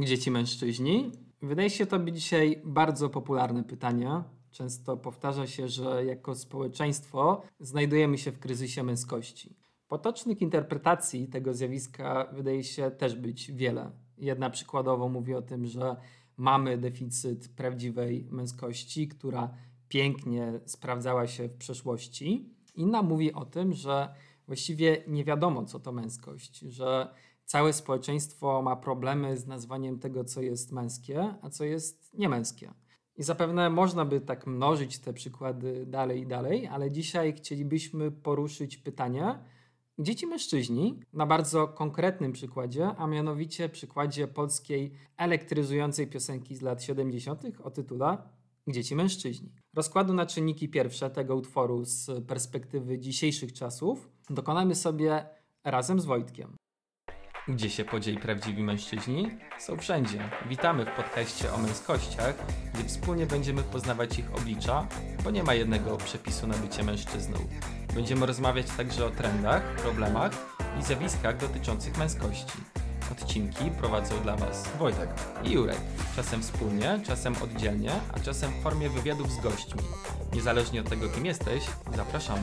Gdzie ci mężczyźni? Wydaje się to być dzisiaj bardzo popularne pytanie. Często powtarza się, że jako społeczeństwo znajdujemy się w kryzysie męskości. Potocznych interpretacji tego zjawiska wydaje się też być wiele. Jedna przykładowo mówi o tym, że mamy deficyt prawdziwej męskości, która pięknie sprawdzała się w przeszłości. Inna mówi o tym, że właściwie nie wiadomo, co to męskość, że całe społeczeństwo ma problemy z nazwaniem tego, co jest męskie, a co jest niemęskie. I zapewne można by tak mnożyć te przykłady dalej i dalej, ale dzisiaj chcielibyśmy poruszyć pytanie, gdzie ci mężczyźni? Na bardzo konkretnym przykładzie, a mianowicie przykładzie polskiej elektryzującej piosenki z lat 70. o tytule Gdzie ci mężczyźni? Rozkładu na czynniki pierwsze tego utworu z perspektywy dzisiejszych czasów dokonamy sobie razem z Wojtkiem. Gdzie się podzieli prawdziwi mężczyźni? Są wszędzie. Witamy w podcaście o męskościach, gdzie wspólnie będziemy poznawać ich oblicza, bo nie ma jednego przepisu na bycie mężczyzną. Będziemy rozmawiać także o trendach, problemach i zjawiskach dotyczących męskości. Odcinki prowadzą dla Was Wojtek i Jurek. Czasem wspólnie, czasem oddzielnie, a czasem w formie wywiadów z gośćmi. Niezależnie od tego, kim jesteś, zapraszamy.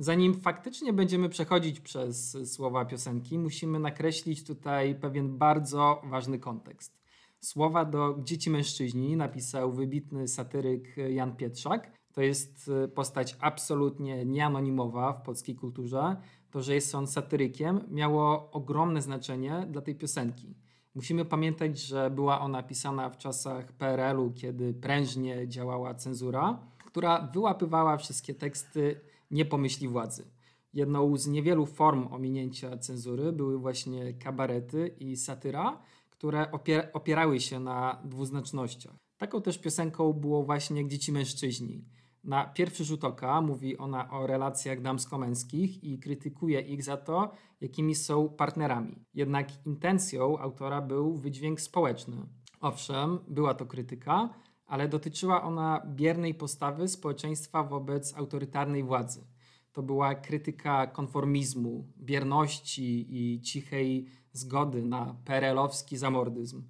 Zanim faktycznie będziemy przechodzić przez słowa piosenki, musimy nakreślić tutaj pewien bardzo ważny kontekst. Słowa do Dzieci Mężczyźni napisał wybitny satyryk Jan Pietrzak. To jest e, postać absolutnie nieanonimowa w polskiej kulturze. To, że jest on satyrykiem, miało ogromne znaczenie dla tej piosenki. Musimy pamiętać, że była ona pisana w czasach PRL-u, kiedy prężnie działała cenzura, która wyłapywała wszystkie teksty nie pomyśli władzy. Jedną z niewielu form ominięcia cenzury były właśnie kabarety i satyra, które opier opierały się na dwuznacznościach. Taką też piosenką było właśnie Gdzie ci mężczyźni. Na pierwszy rzut oka mówi ona o relacjach damsko-męskich i krytykuje ich za to, jakimi są partnerami. Jednak intencją autora był wydźwięk społeczny. Owszem, była to krytyka, ale dotyczyła ona biernej postawy społeczeństwa wobec autorytarnej władzy. To była krytyka konformizmu, bierności i cichej zgody na perelowski zamordyzm.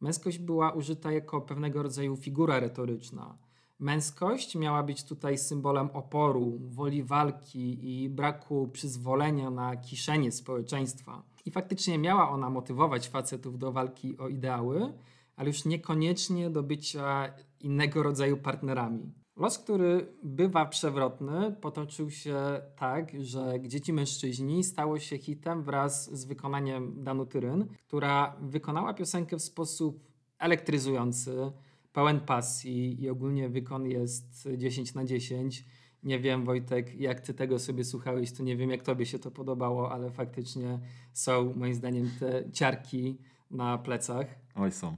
Męskość była użyta jako pewnego rodzaju figura retoryczna. Męskość miała być tutaj symbolem oporu, woli walki i braku przyzwolenia na kiszenie społeczeństwa. I faktycznie miała ona motywować facetów do walki o ideały, ale już niekoniecznie do bycia innego rodzaju partnerami. Los, który bywa przewrotny, potoczył się tak, że Dzieci Mężczyźni stało się hitem wraz z wykonaniem Danu Tyryn, która wykonała piosenkę w sposób elektryzujący, pełen pasji i ogólnie wykon jest 10 na 10. Nie wiem, Wojtek, jak ty tego sobie słuchałeś, to nie wiem, jak tobie się to podobało, ale faktycznie są moim zdaniem te ciarki na plecach. Oj, są.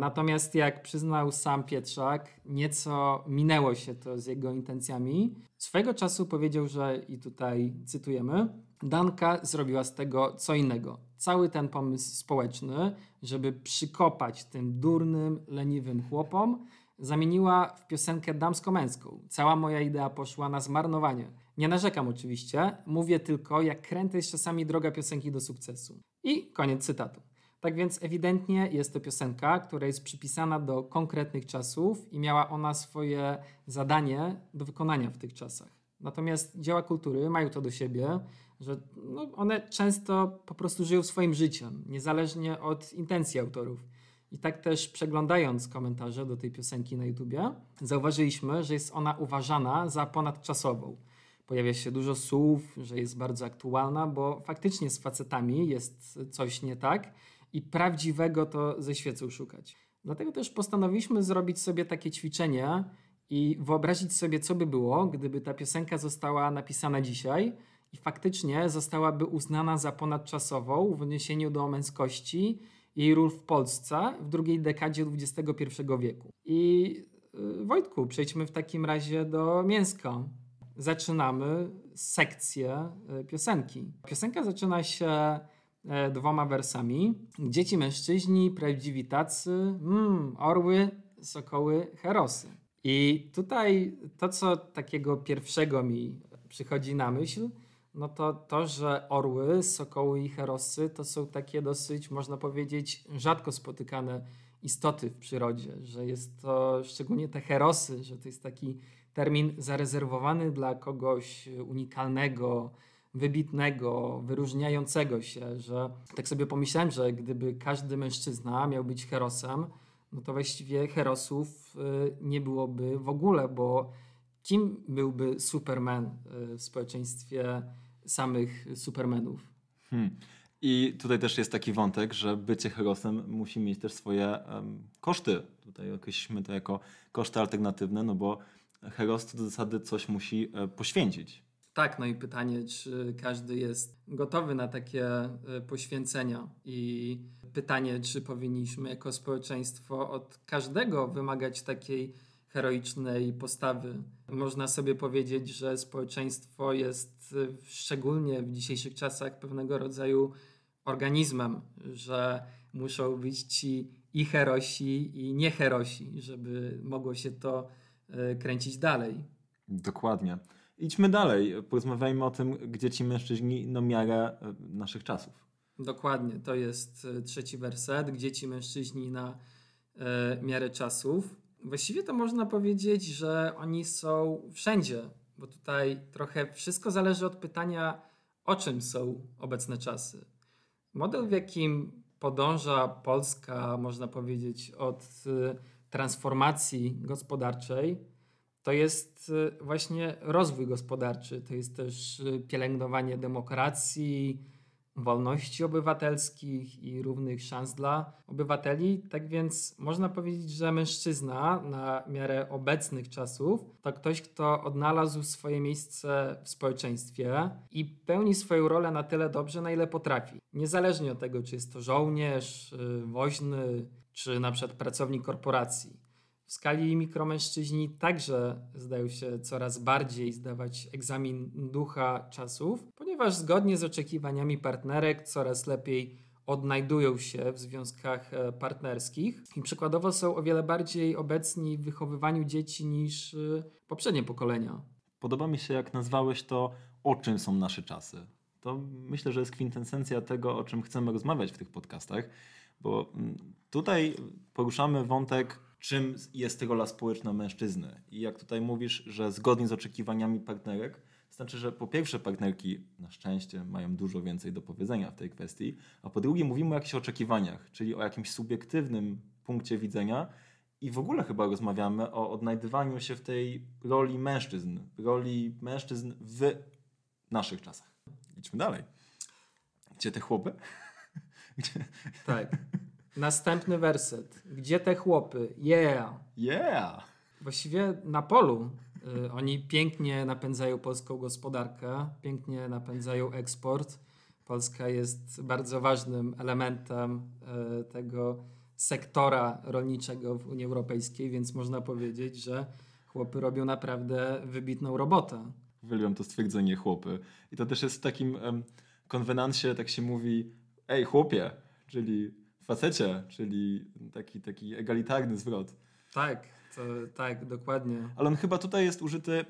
Natomiast jak przyznał sam Pietrzak, nieco minęło się to z jego intencjami. Swego czasu powiedział, że i tutaj cytujemy, Danka zrobiła z tego co innego. Cały ten pomysł społeczny, żeby przykopać tym durnym, leniwym chłopom, zamieniła w piosenkę damsko-męską. Cała moja idea poszła na zmarnowanie. Nie narzekam oczywiście, mówię tylko, jak kręta jest czasami droga piosenki do sukcesu. I koniec cytatu. Tak więc ewidentnie jest to piosenka, która jest przypisana do konkretnych czasów i miała ona swoje zadanie do wykonania w tych czasach. Natomiast dzieła kultury mają to do siebie, że no, one często po prostu żyją swoim życiem, niezależnie od intencji autorów. I tak też przeglądając komentarze do tej piosenki na YouTubie, zauważyliśmy, że jest ona uważana za ponadczasową. Pojawia się dużo słów, że jest bardzo aktualna, bo faktycznie z facetami jest coś nie tak i prawdziwego to ze świecą szukać. Dlatego też postanowiliśmy zrobić sobie takie ćwiczenie i wyobrazić sobie, co by było, gdyby ta piosenka została napisana dzisiaj i faktycznie zostałaby uznana za ponadczasową w odniesieniu do męskości jej ról w Polsce w drugiej dekadzie XXI wieku. I y, Wojtku, przejdźmy w takim razie do mięska. Zaczynamy sekcję y, piosenki. Piosenka zaczyna się dwoma wersami. Dzieci mężczyźni, prawdziwi tacy, mm, orły, sokoły, herosy. I tutaj to, co takiego pierwszego mi przychodzi na myśl, no to to, że orły, sokoły i herosy to są takie dosyć, można powiedzieć, rzadko spotykane istoty w przyrodzie, że jest to szczególnie te herosy, że to jest taki termin zarezerwowany dla kogoś unikalnego, wybitnego, wyróżniającego się, że tak sobie pomyślałem, że gdyby każdy mężczyzna miał być herosem, no to właściwie herosów y, nie byłoby w ogóle, bo kim byłby Superman y, w społeczeństwie samych Supermanów? Hmm. I tutaj też jest taki wątek, że bycie herosem musi mieć też swoje um, koszty. Tutaj określimy to jako koszty alternatywne, no bo heros to do zasady coś musi e, poświęcić. Tak, no i pytanie, czy każdy jest gotowy na takie e, poświęcenia i pytanie, czy powinniśmy jako społeczeństwo od każdego wymagać takiej heroicznej postawy. Można sobie powiedzieć, że społeczeństwo jest e, szczególnie w dzisiejszych czasach pewnego rodzaju organizmem, że muszą być ci i herosi, i nieherosi, żeby mogło się to e, kręcić dalej. Dokładnie. Idźmy dalej. Porozmawiajmy o tym, gdzie ci mężczyźni no miarę e, naszych czasów. Dokładnie, to jest e, trzeci werset. Gdzie ci mężczyźni na e, miarę czasów. Właściwie to można powiedzieć, że oni są wszędzie, bo tutaj trochę wszystko zależy od pytania, o czym są obecne czasy. Model, w jakim podąża Polska, można powiedzieć, od transformacji gospodarczej, to jest y, właśnie rozwój gospodarczy, to jest też y, pielęgnowanie demokracji, wolności obywatelskich i równych szans dla obywateli. Tak więc można powiedzieć, że mężczyzna na miarę obecnych czasów to ktoś, kto odnalazł swoje miejsce w społeczeństwie i pełni swoją rolę na tyle dobrze, na ile potrafi. Niezależnie od tego, czy jest to żołnierz, y, woźny, czy na przykład pracownik korporacji. W skali mikromężczyźni także zdają się coraz bardziej zdawać egzamin ducha czasów, ponieważ zgodnie z oczekiwaniami partnerek coraz lepiej odnajdują się w związkach e, partnerskich i przykładowo są o wiele bardziej obecni w wychowywaniu dzieci niż e, poprzednie pokolenia. Podoba mi się, jak nazwałeś to, o czym są nasze czasy. To myślę, że jest kwintesencja tego, o czym chcemy rozmawiać w tych podcastach, bo mm, tutaj poruszamy wątek czym jest rola społeczna mężczyzny. I jak tutaj mówisz, że zgodnie z oczekiwaniami partnerek, znaczy, że po pierwsze partnerki na szczęście mają dużo więcej do powiedzenia w tej kwestii, a po drugie mówimy o jakichś oczekiwaniach, czyli o jakimś subiektywnym punkcie widzenia i w ogóle chyba rozmawiamy o odnajdywaniu się w tej roli mężczyzn, roli mężczyzn w naszych czasach. Idźmy dalej. Gdzie te chłopy? Gdzie? Tak. Następny werset. Gdzie te chłopy? Yeah. Yeah. Właściwie na polu. Y, oni pięknie napędzają polską gospodarkę, pięknie napędzają eksport. Polska jest bardzo ważnym elementem y, tego sektora rolniczego w Unii Europejskiej, więc można powiedzieć, że chłopy robią naprawdę wybitną robotę. Uwielbiam to stwierdzenie chłopy. I to też jest w takim um, konwenansie, tak się mówi, ej chłopie, czyli facecie, czyli taki, taki egalitarny zwrot. Tak, to, tak, dokładnie. Ale on chyba tutaj jest użyty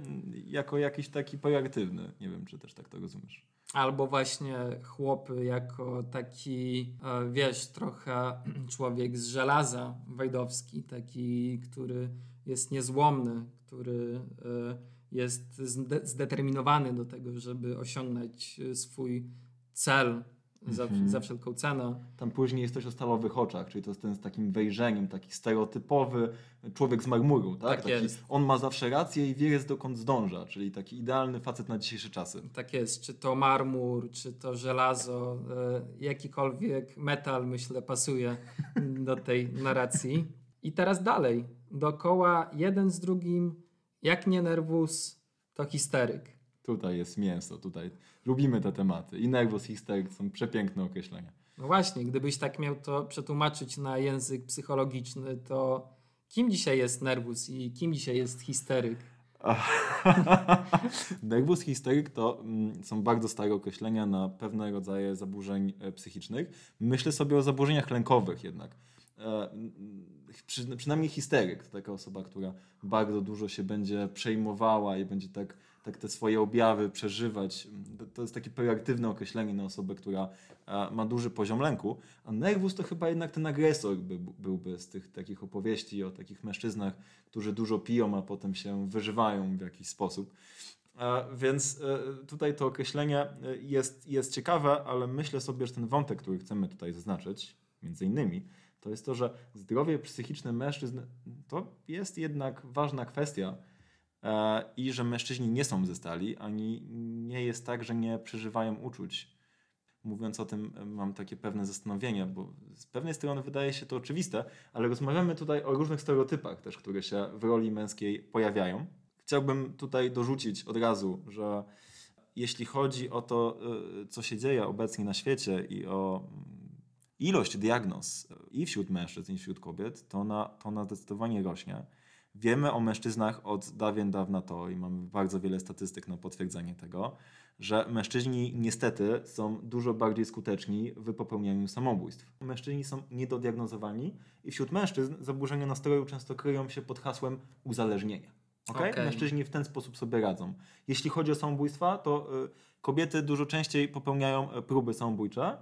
jako jakiś taki pejoratywny. Nie wiem, czy też tak to rozumiesz. Albo właśnie chłopy jako taki, e, wiesz, trochę człowiek z żelaza wajdowski, taki, który jest niezłomny, który e, jest zdeterminowany do tego, żeby osiągnąć e, swój cel za, mhm. za wszelką cenę. Tam później jest coś o stalowych oczach, czyli to jest ten z takim wejrzeniem, taki stereotypowy człowiek z marmuru. Tak, tak taki, jest. On ma zawsze rację i wie jest dokąd zdąża, czyli taki idealny facet na dzisiejsze czasy. Tak jest, czy to marmur, czy to żelazo, e, jakikolwiek metal myślę pasuje do tej narracji. I teraz dalej, dookoła jeden z drugim, jak nie nerwus, to histeryk. Tutaj jest mięso, tutaj lubimy te tematy. I nervous histeryk są przepiękne określenia. No właśnie, gdybyś tak miał to przetłumaczyć na język psychologiczny, to kim dzisiaj jest nervus i kim dzisiaj jest histeryk? nervus histeryk to mm, są bardzo stare określenia na pewne rodzaje zaburzeń e, psychicznych. Myślę sobie o zaburzeniach lękowych jednak. E, przy, przynajmniej histeryk to taka osoba, która bardzo dużo się będzie przejmowała i będzie tak tak te swoje objawy przeżywać. To, jest takie pejoratywne określenie na osobę, która e, ma duży poziom lęku, a nerwus to chyba jednak ten agresor by, byłby z tych takich opowieści o takich mężczyznach, którzy dużo piją, a potem się wyżywają w jakiś sposób. E, więc e, tutaj to określenie jest, jest ciekawe, ale myślę sobie, że ten wątek, który chcemy tutaj zaznaczyć, między innymi, to jest to, że zdrowie psychiczne mężczyzn to jest jednak ważna kwestia i że mężczyźni nie są ze stali, ani nie jest tak, że nie przeżywają uczuć. Mówiąc o tym, mam takie pewne zastanowienie, bo z pewnej strony wydaje się to oczywiste, ale rozmawiamy tutaj o różnych stereotypach też, które się w roli męskiej pojawiają. Chciałbym tutaj dorzucić od razu, że jeśli chodzi o to, e, co się dzieje obecnie na świecie i o ilość diagnoz i wśród mężczyzn, i wśród kobiet, to ona, to ona zdecydowanie rośnie. Wiemy o mężczyznach od dawien dawna to i mamy bardzo wiele statystyk na potwierdzenie tego, że mężczyźni niestety są dużo bardziej skuteczni w popełnianiu samobójstw. Mężczyźni są niedodiagnozowani i wśród mężczyzn zaburzenia nastroju często kryją się pod hasłem uzależnienia. Okay? okay? Mężczyźni w ten sposób sobie radzą. Jeśli chodzi o samobójstwa, to y, kobiety dużo częściej popełniają y, próby samobójcze,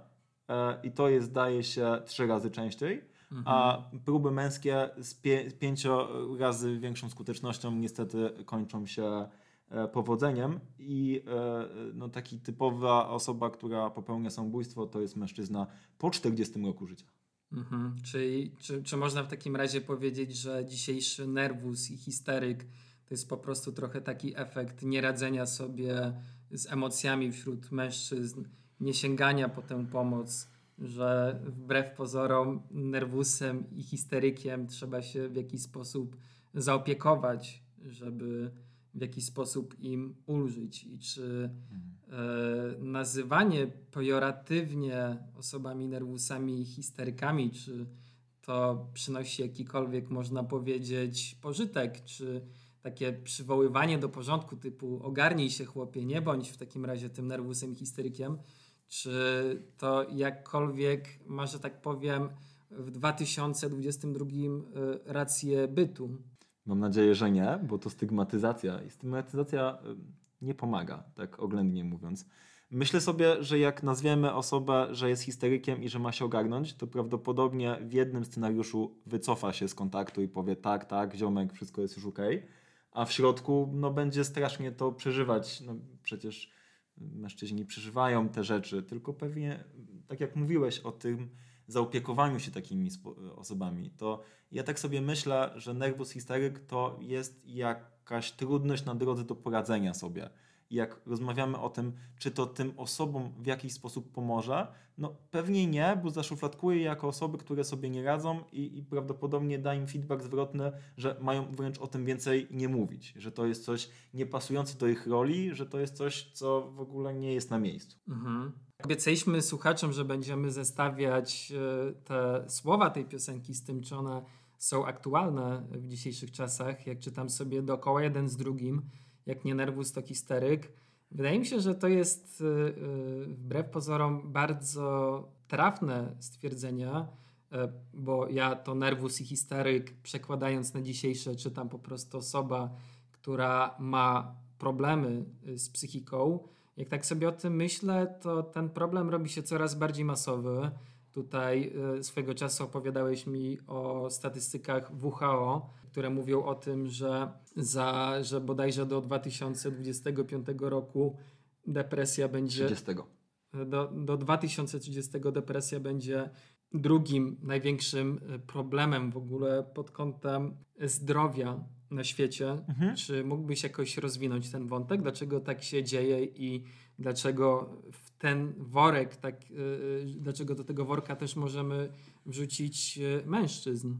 E, i to jest, zdaje się, trzy razy częściej. Mhm. A próby męskie z pie pięcio razy większą skutecznością niestety kończą się e, powodzeniem i e, no, taki typowa osoba, która popełnia samobójstwo, to jest mężczyzna po 40 roku życia. Mhm. Czyli czy, czy można w takim razie powiedzieć, że dzisiejszy nerwus i histeryk to jest po prostu trochę taki efekt nieradzenia sobie z emocjami wśród mężczyzn nie sięgania po tę pomoc, że wbrew pozorom nerwusem i histerykiem trzeba się w jakiś sposób zaopiekować, żeby w jakiś sposób im ulżyć. I czy e, nazywanie pejoratywnie osobami nerwusami i histerykami, czy to przynosi jakikolwiek, można powiedzieć, pożytek, czy takie przywoływanie do porządku typu ogarnij się chłopie, nie bądź w takim razie tym nerwusem i histerykiem, czy to jakkolwiek ma, że tak powiem, w 2022 y, rację bytu? Mam nadzieję, że nie, bo to stygmatyzacja i stygmatyzacja y, nie pomaga, tak oględnie mówiąc. Myślę sobie, że jak nazwiemy osobę, że jest histerykiem i że ma się ogarnąć, to prawdopodobnie w jednym scenariuszu wycofa się z kontaktu i powie tak, tak, ziomek, wszystko jest już ok, a w środku no, będzie strasznie to przeżywać. No, przecież mężczyźni przeżywają te rzeczy, tylko pewnie, tak jak mówiłeś o tym zaopiekowaniu się takimi osobami, to ja tak sobie myślę, że nervus histeryk to jest jakaś trudność na drodze do poradzenia sobie jak rozmawiamy o tym, czy to tym osobom w jakiś sposób pomoże, no pewnie nie, bo zaszufladkuje je jako osoby, które sobie nie radzą i, i prawdopodobnie da im feedback zwrotny, że mają wręcz o tym więcej nie mówić, że to jest coś niepasujące do ich roli, że to jest coś, co w ogóle nie jest na miejscu. Mhm. Obiecaliśmy słuchaczom, że będziemy zestawiać e, te słowa tej piosenki z tym, czy one są aktualne w dzisiejszych czasach. Jak czytam sobie dookoła jeden z drugim, jak nie nerwus, to histeryk. Wydaje mi się, że to jest y, y, wbrew pozorom bardzo trafne stwierdzenia, y, bo ja to nerwus i histeryk przekładając na dzisiejsze czytam po prostu osoba, która ma problemy z psychiką. Jak tak sobie o tym myślę, to ten problem robi się coraz bardziej masowy. Tutaj swego czasu opowiadałeś mi o statystykach WHO, które mówią o tym, że, za, że bodajże do 2025 roku depresja będzie. 30. Do, do 2030 depresja będzie drugim największym e, problemem w ogóle pod kątem zdrowia na świecie. Mhm. Czy mógłbyś jakoś rozwinąć ten wątek? Dlaczego tak się dzieje i dlaczego w ten worek, tak, yy, dlaczego do tego worka też możemy wrzucić mężczyzn?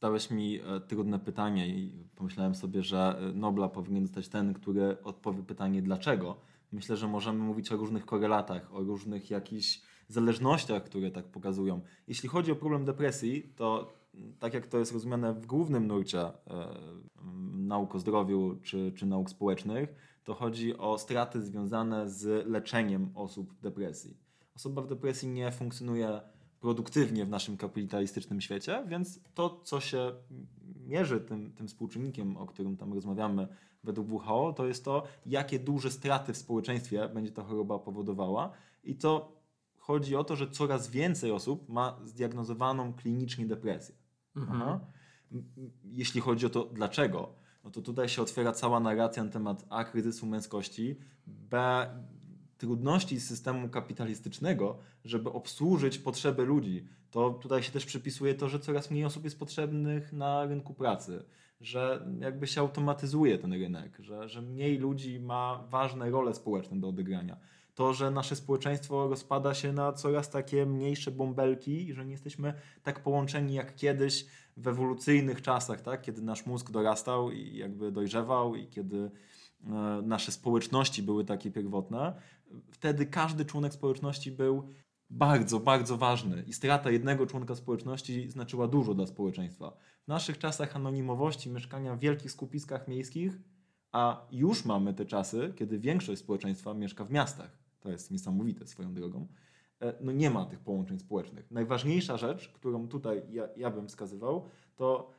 Zadałeś mi e, trudne pytanie i pomyślałem sobie, że e, Nobla powinien dostać ten, który odpowie pytanie dlaczego. Myślę, że możemy mówić o różnych korelatach, o różnych jakichś zależnościach, które tak pokazują. Jeśli chodzi o problem depresji, to tak jak to jest rozumiane w głównym nurcie e, nauk o zdrowiu czy, czy nauk społecznych, to chodzi o straty związane z leczeniem osób w depresji. Osoba w depresji nie funkcjonuje produktywnie w naszym kapitalistycznym świecie, więc to, co się mierzy tym, tym współczynnikiem, o którym tam rozmawiamy według WHO, to jest to, jakie duże straty w społeczeństwie będzie ta choroba powodowała. I to chodzi o to, że coraz więcej osób ma zdiagnozowaną klinicznie depresję. Mhm. Jeśli chodzi o to, dlaczego, no to tutaj się otwiera cała narracja na temat A. kryzysu męskości, B. trudności systemu kapitalistycznego, żeby obsłużyć potrzeby ludzi. To tutaj się też przypisuje to, że coraz mniej osób jest potrzebnych na rynku pracy, że jakby się automatyzuje ten rynek, że, że mniej ludzi ma ważne role społeczne do odegrania to, że nasze społeczeństwo rozpada się na coraz takie mniejsze bąbelki i że nie jesteśmy tak połączeni jak kiedyś w ewolucyjnych czasach, tak? kiedy nasz mózg dorastał i jakby dojrzewał i kiedy e, nasze społeczności były takie pierwotne. Wtedy każdy członek społeczności był bardzo, bardzo ważny i strata jednego członka społeczności znaczyła dużo dla społeczeństwa. W naszych czasach anonimowości, mieszkania w wielkich skupiskach miejskich, a już mamy te czasy, kiedy większość społeczeństwa mieszka w miastach to jest niesamowite swoją drogą. E, no nie ma tych połączeń społecznych. Najważniejsza rzecz, którą tutaj ja, ja bym wskazywał, to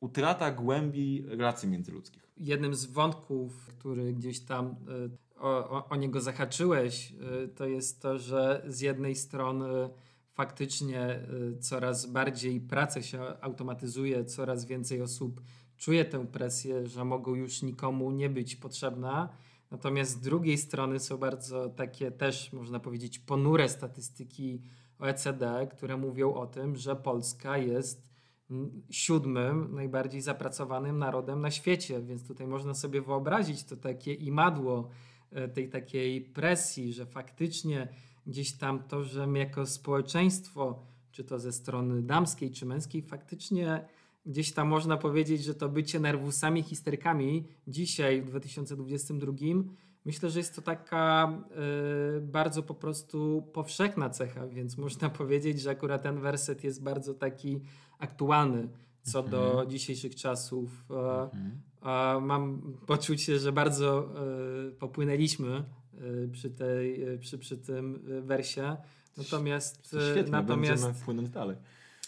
utrata głębi relacji międzyludzkich. Jednym z wątków, który gdzieś tam e, o, o, niego zahaczyłeś, e, to jest to, że z jednej strony faktycznie coraz bardziej praca się automatyzuje, coraz więcej osób czuje tę presję, że mogą już nikomu nie być potrzebna Natomiast z drugiej strony są bardzo takie też, można powiedzieć, ponure statystyki OECD, które mówią o tym, że Polska jest siódmym najbardziej zapracowanym narodem na świecie, więc tutaj można sobie wyobrazić to takie imadło e, tej takiej presji, że faktycznie gdzieś tam to, że my jako społeczeństwo, czy to ze strony damskiej, czy męskiej, faktycznie gdzieś tam można powiedzieć, że to bycie nerwusami, histerkami dzisiaj w 2022 myślę, że jest to taka y, bardzo po prostu powszechna cecha, więc można powiedzieć, że akurat ten werset jest bardzo taki aktualny co mhm. do dzisiejszych czasów. Mhm. mam poczucie, że bardzo y, popłynęliśmy y, przy, tej, przy, przy tym wersie. Natomiast, Świetnie, natomiast będziemy płynąć dalej.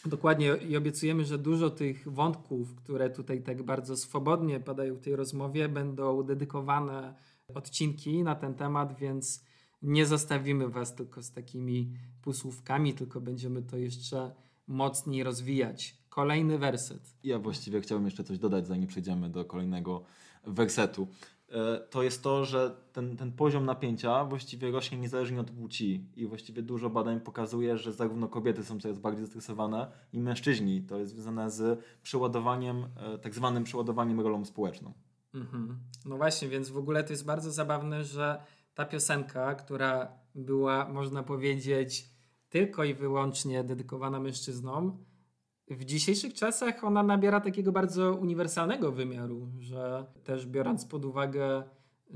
Dokładnie i obiecujemy, że dużo tych wątków, które tutaj tak bardzo swobodnie padają w tej rozmowie, będą dedykowane odcinki na ten temat, więc nie zostawimy Was tylko z takimi półsłówkami, tylko będziemy to jeszcze mocniej rozwijać. Kolejny werset. Ja właściwie chciałbym jeszcze coś dodać, zanim przejdziemy do kolejnego wersetu. E, to jest to, że ten, ten poziom napięcia właściwie rośnie niezależnie od płci i właściwie dużo badań pokazuje, że zarówno kobiety są coraz bardziej zestresowane i mężczyźni. To jest związane z przeładowaniem, e, tak zwanym przeładowaniem rolą społeczną. Mhm. No właśnie, więc w ogóle to jest bardzo zabawne, że ta piosenka, która była, można powiedzieć, tylko i wyłącznie dedykowana mężczyznom, w dzisiejszych czasach ona nabiera takiego bardzo uniwersalnego wymiaru, że też biorąc pod uwagę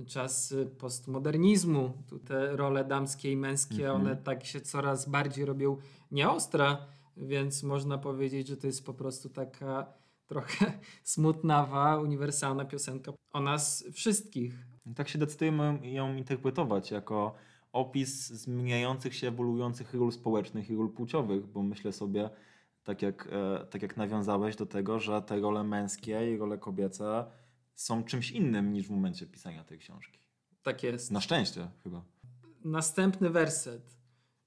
czas postmodernizmu, tu te role damskie i męskie, mhm. one tak się coraz bardziej robią nieostre, więc można powiedzieć, że to jest po prostu taka trochę smutnawa, uniwersalna piosenka o nas wszystkich. Tak się decydujemy ją interpretować jako opis zmieniających się, ewoluujących ról społecznych i ról płciowych, bo myślę sobie, tak jak, e, tak jak nawiązałeś do tego, że te role męskie i role kobiece są czymś innym niż w momencie pisania tej książki. Tak jest. Na szczęście chyba. Następny werset.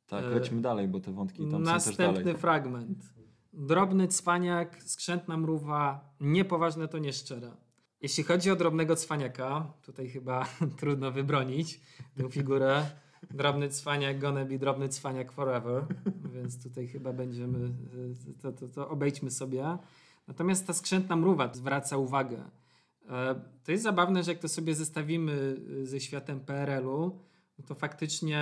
Tak, lećmy dalej, bo te wątki tam Następny są też dalej. Następny fragment. Drobny cwaniak, skrzętna mrówa, niepoważne to nieszczera. Jeśli chodzi o drobnego cwaniaka, tutaj chyba trudno wybronić tę figurę. Drobny cwaniak, gonna be drobny cwaniak forever, więc tutaj chyba będziemy, to, to, to obejdźmy sobie. Natomiast ta skrzętna mrówa zwraca uwagę. E, to jest zabawne, że jak to sobie zestawimy ze światem PRL-u, to faktycznie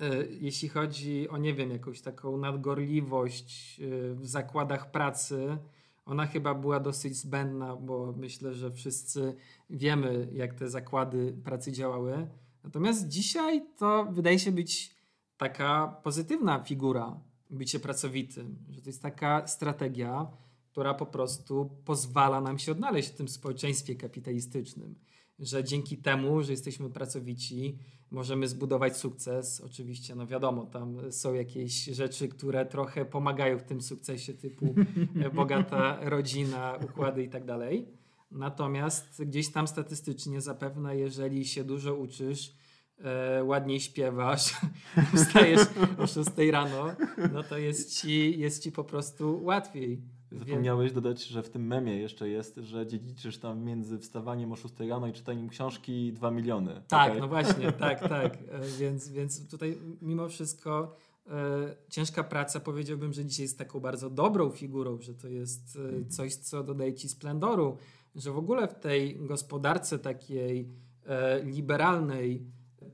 e, jeśli chodzi o, nie wiem, jakąś taką nadgorliwość e, w zakładach pracy, ona chyba była dosyć zbędna, bo myślę, że wszyscy wiemy, jak te zakłady pracy działały. Natomiast dzisiaj to wydaje się być taka pozytywna figura bycie pracowitym, że to jest taka strategia, która po prostu pozwala nam się odnaleźć w tym społeczeństwie kapitalistycznym. że dzięki temu, że jesteśmy pracowici, możemy zbudować sukces. Oczywiście, no wiadomo, tam są jakieś rzeczy, które trochę pomagają w tym sukcesie, typu bogata rodzina, układy i tak dalej. Natomiast gdzieś tam statystycznie zapewne, jeżeli się dużo uczysz, e, ładniej śpiewasz, wstajesz o 6 rano, no to jest ci, jest ci po prostu łatwiej. Zapomniałeś dodać, że w tym memie jeszcze jest, że dziedziczysz tam między wstawaniem o 6 rano i czytaniem książki 2 miliony. Tak, okay. no właśnie, tak, tak. E, więc, więc tutaj mimo wszystko e, ciężka praca powiedziałbym, że dzisiaj jest taką bardzo dobrą figurą, że to jest e, mhm. coś, co dodaje ci splendoru, że w ogóle w tej gospodarce takiej e, liberalnej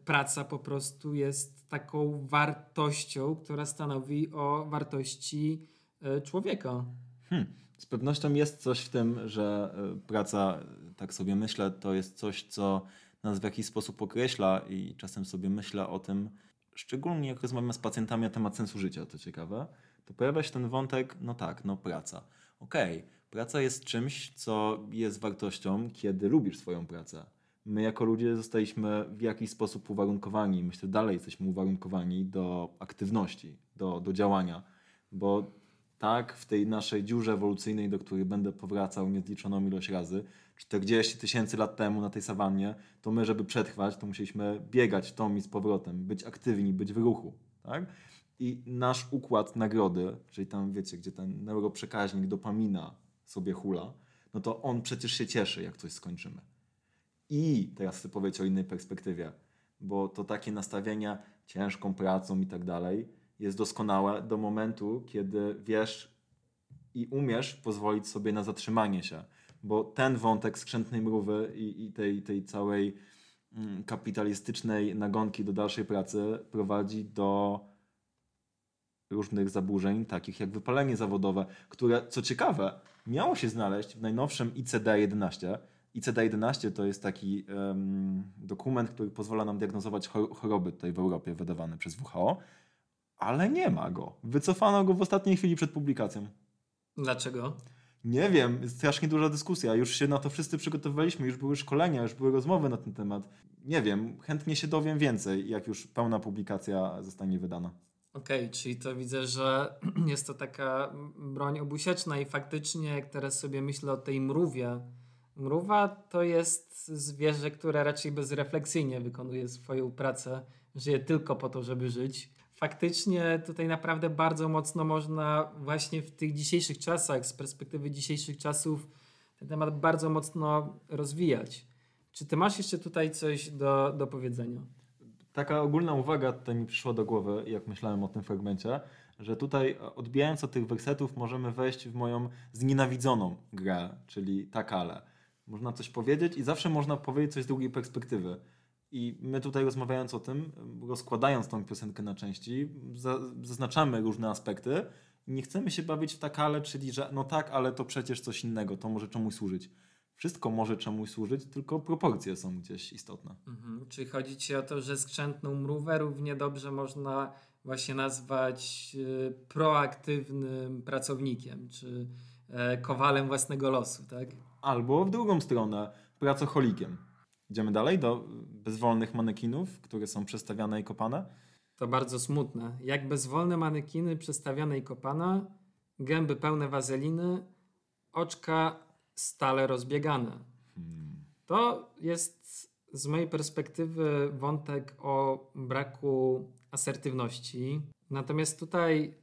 praca po prostu jest taką wartością, która stanowi o wartości e, człowieka. Hmm. Z pewnością jest coś w tym, że e, praca, tak sobie myślę, to jest coś, co nas w jakiś sposób określa i czasem sobie myślę o tym, szczególnie jak rozmawiam z pacjentami na temat sensu życia, to ciekawe, to pojawia się ten wątek, no tak, no praca. Okej, okay, praca jest czymś, co jest wartością, kiedy lubisz swoją pracę. My jako ludzie zostaliśmy w jakiś sposób uwarunkowani, myślę dalej jesteśmy uwarunkowani do aktywności, do, do działania, bo tak, w tej naszej dziurze ewolucyjnej, do której będę powracał niezliczoną ilość razy, 40 tysięcy lat temu na tej sawannie, to my, żeby przetrwać, to musieliśmy biegać tą i z powrotem, być aktywni, być w ruchu. Tak? I nasz układ nagrody, czyli tam wiecie, gdzie ten neuroprzekaźnik dopamina sobie hula, no to on przecież się cieszy, jak coś skończymy. I teraz chcę powiedzieć o innej perspektywie, bo to takie nastawienia ciężką pracą i tak dalej, jest doskonałe do momentu, kiedy wiesz i umiesz pozwolić sobie na zatrzymanie się. Bo ten wątek skrzętnej mrówy i, i tej, tej całej mm, kapitalistycznej nagonki do dalszej pracy prowadzi do różnych zaburzeń, takich jak wypalenie zawodowe, które, co ciekawe, miało się znaleźć w najnowszym ICD-11. ICD-11 to jest taki um, dokument, który pozwala nam diagnozować choroby tutaj w Europie, wydawany przez WHO ale nie ma go. Wycofano go w ostatniej chwili przed publikacją. Dlaczego? Nie wiem, jest strasznie duża dyskusja. Już się na to wszyscy przygotowywaliśmy, już były szkolenia, już były rozmowy na ten temat. Nie wiem, chętnie się dowiem więcej, jak już pełna publikacja zostanie wydana. Okej, okay, czyli to widzę, że jest to taka broń obusieczna i faktycznie, jak teraz sobie myślę o tej mrówie, mrówa to jest zwierzę, które raczej bezrefleksyjnie wykonuje swoją pracę, żyje tylko po to, żeby żyć faktycznie tutaj naprawdę bardzo mocno można właśnie w tych dzisiejszych czasach, z perspektywy dzisiejszych czasów, ten temat bardzo mocno rozwijać. Czy ty masz jeszcze tutaj coś do, do powiedzenia? Taka ogólna uwaga tutaj mi przyszła do głowy, jak myślałem o tym fragmencie, że tutaj odbijając od tych wersetów możemy wejść w moją znienawidzoną grę, czyli takale. Można coś powiedzieć i zawsze można powiedzieć coś z drugiej perspektywy. I my tutaj rozmawiając o tym, rozkładając tą piosenkę na części, zaznaczamy różne aspekty nie chcemy się bawić w takale, czyli że no tak, ale to przecież coś innego, to może czemuś służyć. Wszystko może czemuś służyć, tylko proporcje są gdzieś istotne. Mhm. Czyli chodzi ci o to, że skrzętną mrówę równie dobrze można właśnie nazwać y, proaktywnym pracownikiem, czy y, kowalem własnego losu, tak? Albo w drugą stronę, pracocholikiem. Idziemy dalej do bezwolnych manekinów, które są przestawiane i kopane. To bardzo smutne. Jak bezwolne manekiny przestawiane i kopane, gęby pełne wazeliny, oczka stale rozbiegane. Hmm. To jest z mojej perspektywy wątek o braku asertywności. Natomiast tutaj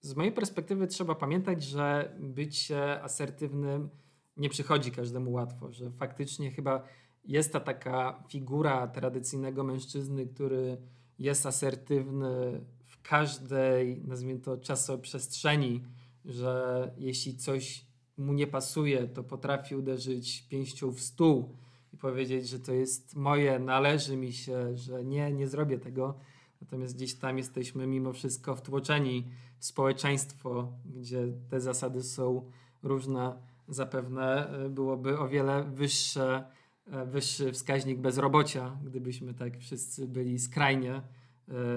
z mojej perspektywy trzeba pamiętać, że bycie asertywnym nie przychodzi każdemu łatwo, że faktycznie chyba jest ta taka figura tradycyjnego mężczyzny, który jest asertywny w każdej, nazwijmy to, czasoprzestrzeni, że jeśli coś mu nie pasuje, to potrafi uderzyć pięścią w stół i powiedzieć, że to jest moje, należy mi się, że nie, nie zrobię tego. Natomiast gdzieś tam jesteśmy mimo wszystko wtłoczeni w społeczeństwo, gdzie te zasady są różne. Zapewne e, byłoby o wiele wyższe E, wyższy wskaźnik bezrobocia, gdybyśmy tak wszyscy byli skrajnie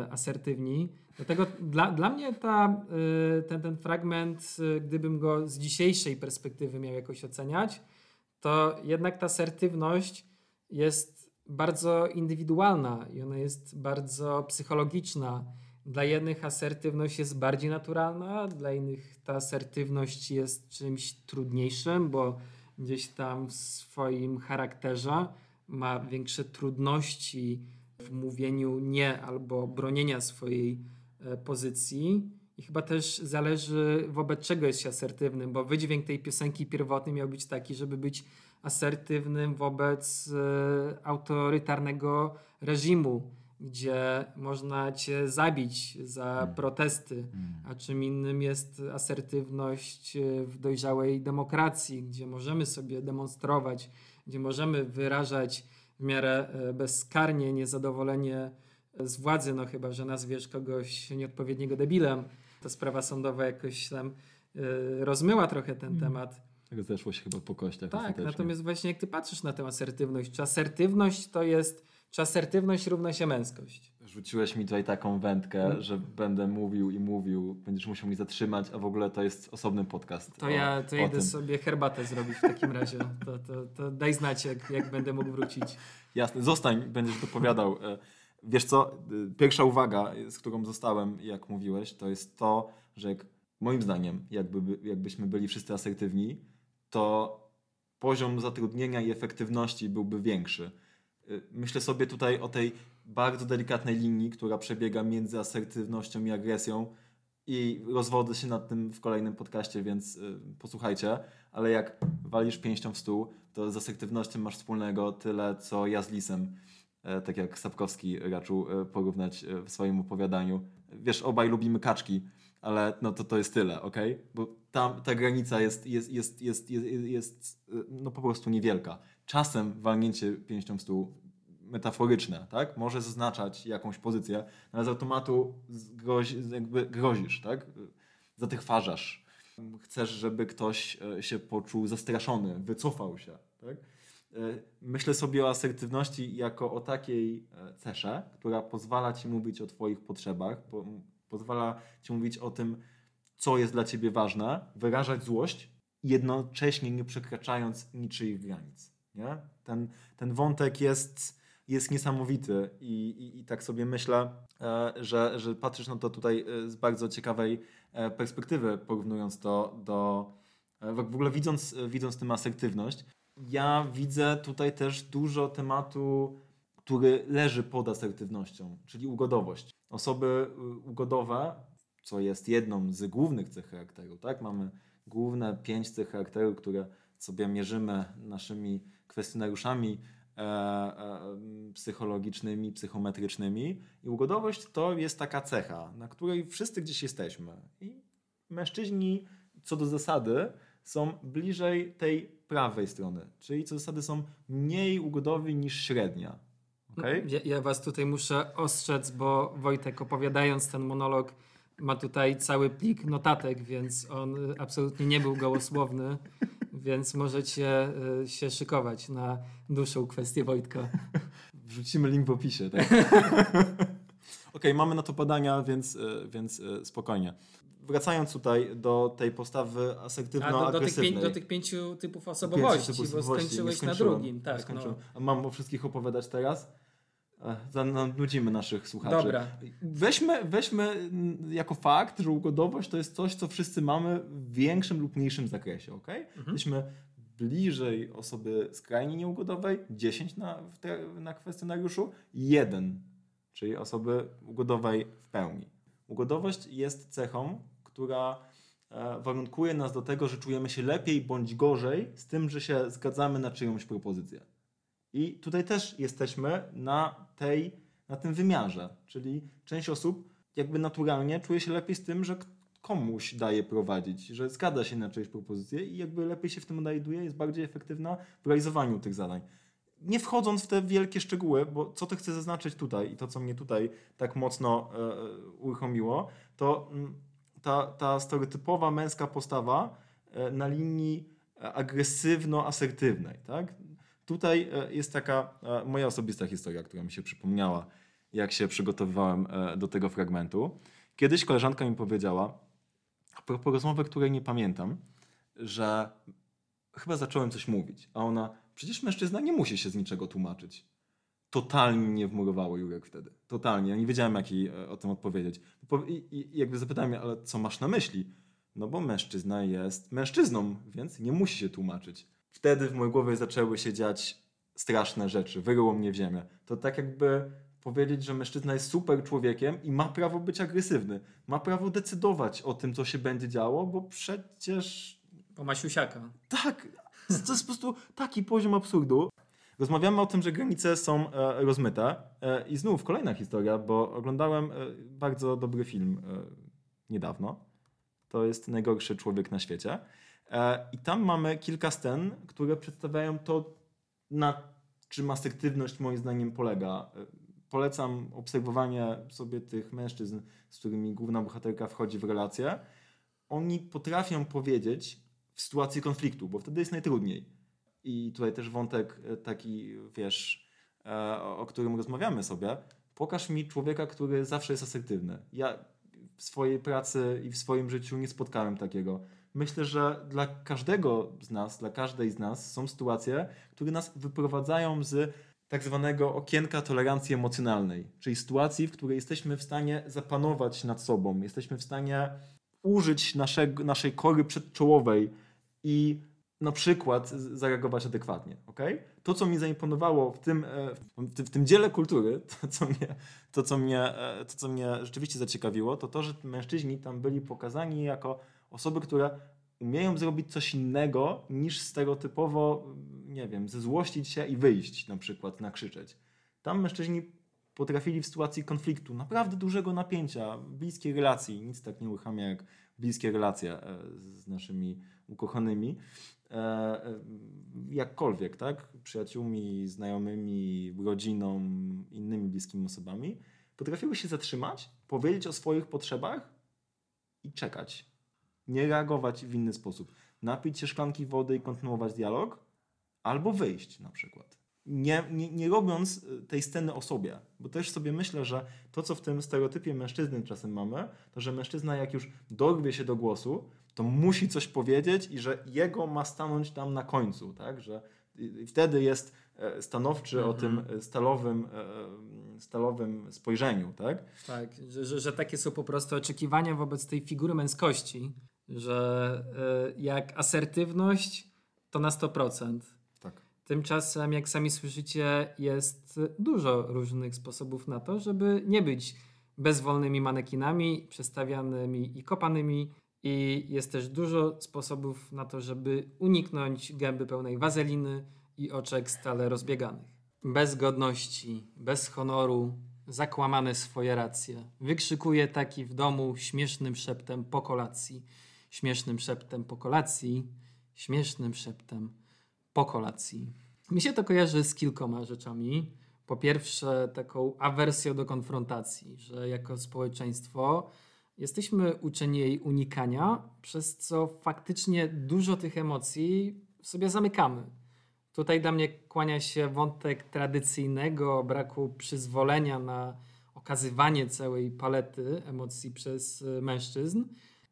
asertywni. Dlatego dla, dla mnie ta, e, ten, ten fragment, gdybym go z dzisiejszej perspektywy miał jakoś oceniać, to jednak ta asertywność jest bardzo indywidualna i ona jest bardzo psychologiczna. Dla jednych asertywność jest bardziej naturalna, dla innych ta asertywność jest czymś trudniejszym, bo gdzieś tam w swoim charakterze ma większe trudności w mówieniu nie albo bronienia swojej e, pozycji. I chyba też zależy, wobec czego jest się asertywnym, bo wydźwięk tej piosenki pierwotny miał być taki, żeby być asertywnym wobec e, autorytarnego reżimu, gdzie można cię zabić za hmm. protesty, hmm. a czym innym jest asertywność e, w dojrzałej demokracji, gdzie możemy sobie demonstrować, gdzie możemy wyrażać w miarę e, bezkarnie niezadowolenie z władzy, no chyba, że nazwiesz kogoś nieodpowiedniego debilem. Ta sprawa sądowa jakoś tam rozmyła trochę ten hmm. temat tak zeszło się chyba po kościach. Tak, natomiast właśnie jak ty patrzysz na tę asertywność, czy asertywność to jest, czy asertywność równa się męskość? Rzuciłeś mi tutaj taką wędkę, hmm. że będę mówił i mówił, będziesz musiał mi zatrzymać, a w ogóle to jest osobny podcast. To o, ja to idę tym. sobie herbatę zrobić w takim razie. To, to, to daj znać, jak, jak będę mógł wrócić. Jasne, zostań, będziesz dopowiadał. E, wiesz co, e, pierwsza uwaga, z którą zostałem, jak mówiłeś, to jest to, że jak, moim zdaniem, jakby, jakbyśmy byli wszyscy asertywni, to poziom zatrudnienia i efektywności byłby większy. Y, myślę sobie tutaj o tej bardzo delikatnej linii, która przebiega między asertywnością i agresją i rozwodzę się nad tym w kolejnym podcaście, więc y, posłuchajcie, ale jak walisz pięścią w stół, to z asertywnością masz wspólnego tyle, co ja z lisem, e, tak jak Sapkowski raczył e, porównać e, w swoim opowiadaniu. Wiesz, obaj lubimy kaczki, ale no to to jest tyle, ok? Bo tam ta granica jest, jest, jest, jest, jest, jest no po prostu niewielka. Czasem walnięcie pięścią w stół metaforyczne, tak? Może zaznaczać jakąś pozycję, ale z automatu grozi, jakby grozisz, tak? Zatychwarzasz. Chcesz, żeby ktoś e, się poczuł zastraszony, wycofał się, tak? E, myślę sobie o asertywności jako o takiej e, cesze, która pozwala ci mówić o twoich potrzebach, pozwala ci mówić o tym, co jest dla ciebie ważne, wyrażać złość, jednocześnie nie przekraczając niczyich granic. Nie? Ten, ten wątek jest, jest niesamowity i, i, i tak sobie myślę, e, że, że patrzysz na to tutaj e, z bardzo ciekawej e, perspektywy, porównując to do. W ogóle widząc, widząc tę asertywność, ja widzę tutaj też dużo tematu, który leży pod asertywnością, czyli ugodowość. Osoby ugodowe, co jest jedną z głównych cech charakteru, tak? Mamy główne pięć cech charakteru, które sobie mierzymy naszymi kwestionariuszami e, e, psychologicznymi, psychometrycznymi i ugodowość to jest taka cecha, na której wszyscy gdzieś jesteśmy. I mężczyźni co do zasady są bliżej tej prawej strony, czyli co do zasady są mniej ugodowi niż średnia. Okay? Ja, ja, was tutaj muszę ostrzec, bo Wojtek opowiadając ten monolog ma tutaj cały plik notatek, więc on absolutnie nie był gołosłowny, więc możecie y, się szykować na dłuższą kwestię Wojtka. Wrzucimy link w opisie. Tak? Okej, okay, mamy na to badania, więc, y, więc y, spokojnie. Wracając tutaj do tej postawy asertywno-agresywnej. Do, do, do, tych pięciu typów osobowości, typów bo skończyłeś na drugim. Tak, no. Mam o wszystkich opowiadać teraz? Zanudzimy naszych słuchaczy. Dobra. Weźmy, weźmy jako fakt, że ugodowość to jest coś, co wszyscy mamy w większym lub mniejszym zakresie. Okay? Mhm. Jesteśmy bliżej osoby skrajnie nieugodowej, 10 na, na kwestionariuszu, 1, czyli osoby ugodowej w pełni. Ugodowość jest cechą, która e, warunkuje nas do tego, że czujemy się lepiej bądź gorzej z tym, że się zgadzamy na czyjąś propozycję. I tutaj też jesteśmy na, tej, na tym wymiarze, czyli część osób jakby naturalnie czuje się lepiej z tym, że komuś daje prowadzić, że zgadza się na czyjeś propozycje i jakby lepiej się w tym odnajduje, jest bardziej efektywna w realizowaniu tych zadań. Nie wchodząc w te wielkie szczegóły, bo co to chcę zaznaczyć tutaj i to, co mnie tutaj tak mocno e, e uruchomiło, to mm, ta, ta stereotypowa męska postawa e, na linii agresywno-asertywnej. Tak? Tutaj e, jest taka e, moja osobista historia, która mi się przypomniała, jak się przygotowywałem e, do tego fragmentu. Kiedyś koleżanka mi powiedziała, a propos rozmowy, której nie pamiętam, że chyba zacząłem coś mówić, a ona, przecież mężczyzna nie musi się z niczego tłumaczyć. Totalnie nie wmurowało Jurek wtedy. Totalnie. Ja nie wiedziałem, jak jej o tym odpowiedzieć. I, i jakby zapytałem mnie, ale co masz na myśli? No bo mężczyzna jest mężczyzną, więc nie musi się tłumaczyć. Wtedy w mojej głowie zaczęły się dziać straszne rzeczy. Wyryło mnie w ziemię. To tak jakby powiedzieć, że mężczyzna jest super człowiekiem i ma prawo być agresywny. Ma prawo decydować o tym, co się będzie działo, bo przecież... Bo ma siusiaka. Tak. To jest po prostu taki poziom absurdu. Rozmawiamy o tym, że granice są e, rozmyte. E, I znów kolejna historia, bo oglądałem e, bardzo dobry film e, niedawno. To jest Najgorszy Człowiek na świecie. E, I tam mamy kilka scen, które przedstawiają to, na czym asertywność moim zdaniem polega. E, polecam obserwowanie sobie tych mężczyzn, z którymi główna bohaterka wchodzi w relację. Oni potrafią powiedzieć w sytuacji konfliktu, bo wtedy jest najtrudniej. I tutaj też wątek e, taki, wiesz, o którym rozmawiamy sobie. Pokaż mi człowieka, który zawsze jest asertywny. Ja w swojej pracy i w swoim życiu nie spotkałem takiego myślę, że dla każdego z nas, dla każdej z nas są sytuacje, które nas wyprowadzają z tak zwanego okienka tolerancji emocjonalnej, czyli sytuacji, w której jesteśmy w stanie zapanować nad sobą, jesteśmy w stanie użyć naszego, naszej kory przedczołowej i na przykład zareagować adekwatnie. Okay? To, co mi zaimponowało w tym, e, w, w tym dziele kultury, to co, mnie, to, co mnie, e, to, co mnie rzeczywiście zaciekawiło, to to, że mężczyźni tam byli pokazani jako Osoby, które umieją zrobić coś innego niż stereotypowo, nie wiem, zezłościć się i wyjść na przykład, nakrzyczeć. Tam mężczyźni potrafili w sytuacji konfliktu, naprawdę dużego napięcia, bliskiej relacji, nic tak nie uruchamia jak bliskie relacje e, z naszymi ukochanymi, e, e, jakkolwiek, tak? Przyjaciółmi, znajomymi, rodziną, innymi bliskimi osobami, potrafiły się zatrzymać, powiedzieć o swoich potrzebach i czekać nie reagować w inny sposób. Napić się szklanki wody i kontynuować dialog, albo wyjść na przykład. Nie, nie, nie robiąc y, tej sceny o sobie, bo też sobie myślę, że to, co w tym stereotypie mężczyzny czasem mamy, to że mężczyzna, jak już dorwie się do głosu, to musi coś powiedzieć i że jego ma stanąć tam na końcu, tak? Że wtedy jest e, stanowczy o tym mhm. stalowym, e, stalowym spojrzeniu, tak? Tak, że, że, że takie są po prostu oczekiwania wobec tej figury męskości, że y, jak asertywność to na 100%. Tak. Tymczasem, jak sami słyszycie, jest dużo różnych sposobów na to, żeby nie być bezwolnymi manekinami, przestawianymi i kopanymi. I jest też dużo sposobów na to, żeby uniknąć gęby pełnej wazeliny i oczek stale rozbieganych. Bez godności, bez honoru, zakłamane swoje racje. Wykrzykuje taki w domu śmiesznym szeptem po kolacji śmiesznym szeptem po kolacji, śmiesznym szeptem po kolacji. Mi się to kojarzy z kilkoma rzeczami. Po pierwsze, taką awersją do konfrontacji, że jako społeczeństwo jesteśmy uczeni jej unikania, przez co faktycznie dużo tych emocji sobie zamykamy. Tutaj dla mnie kłania się wątek tradycyjnego braku przyzwolenia na okazywanie całej palety emocji przez mężczyzn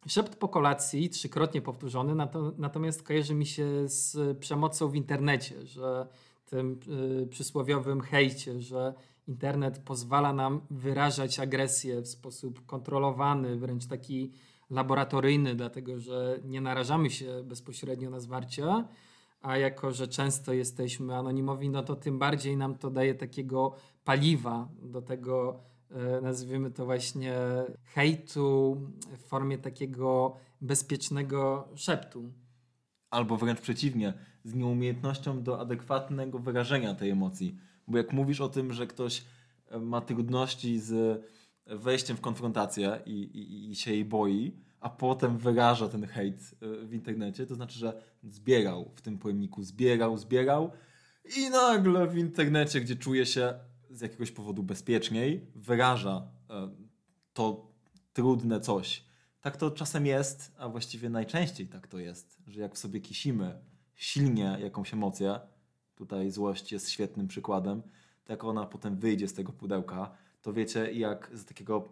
Szept po kolacji, trzykrotnie powtórzony, natomiast kojarzy mi się z przemocą w internecie, że tym y, przysłowiowym hejcie, że internet pozwala nam wyrażać agresję w sposób kontrolowany, wręcz taki laboratoryjny, dlatego że nie narażamy się bezpośrednio na zwarcia, a jako, że często jesteśmy anonimowi, no to tym bardziej nam to daje takiego paliwa do tego, nazwijmy to właśnie hejtu w formie takiego bezpiecznego szeptu. Albo wręcz przeciwnie, z nieumiejętnością do adekwatnego wyrażenia tej emocji. Bo jak mówisz o tym, że ktoś e, ma trudności z wejściem w konfrontację i, i, i się jej boi, a potem wyraża ten hejt e, w internecie, to znaczy, że zbierał w tym pojemniku, zbierał, zbierał i nagle w internecie, gdzie czuje się z jakiegoś powodu bezpieczniej wyraża e, to trudne coś. Tak to czasem jest, a właściwie najczęściej tak to jest, że jak w sobie kisimy silnie jakąś emocję, tutaj złość jest świetnym przykładem, tak ona potem wyjdzie z tego pudełka, to wiecie, jak z takiego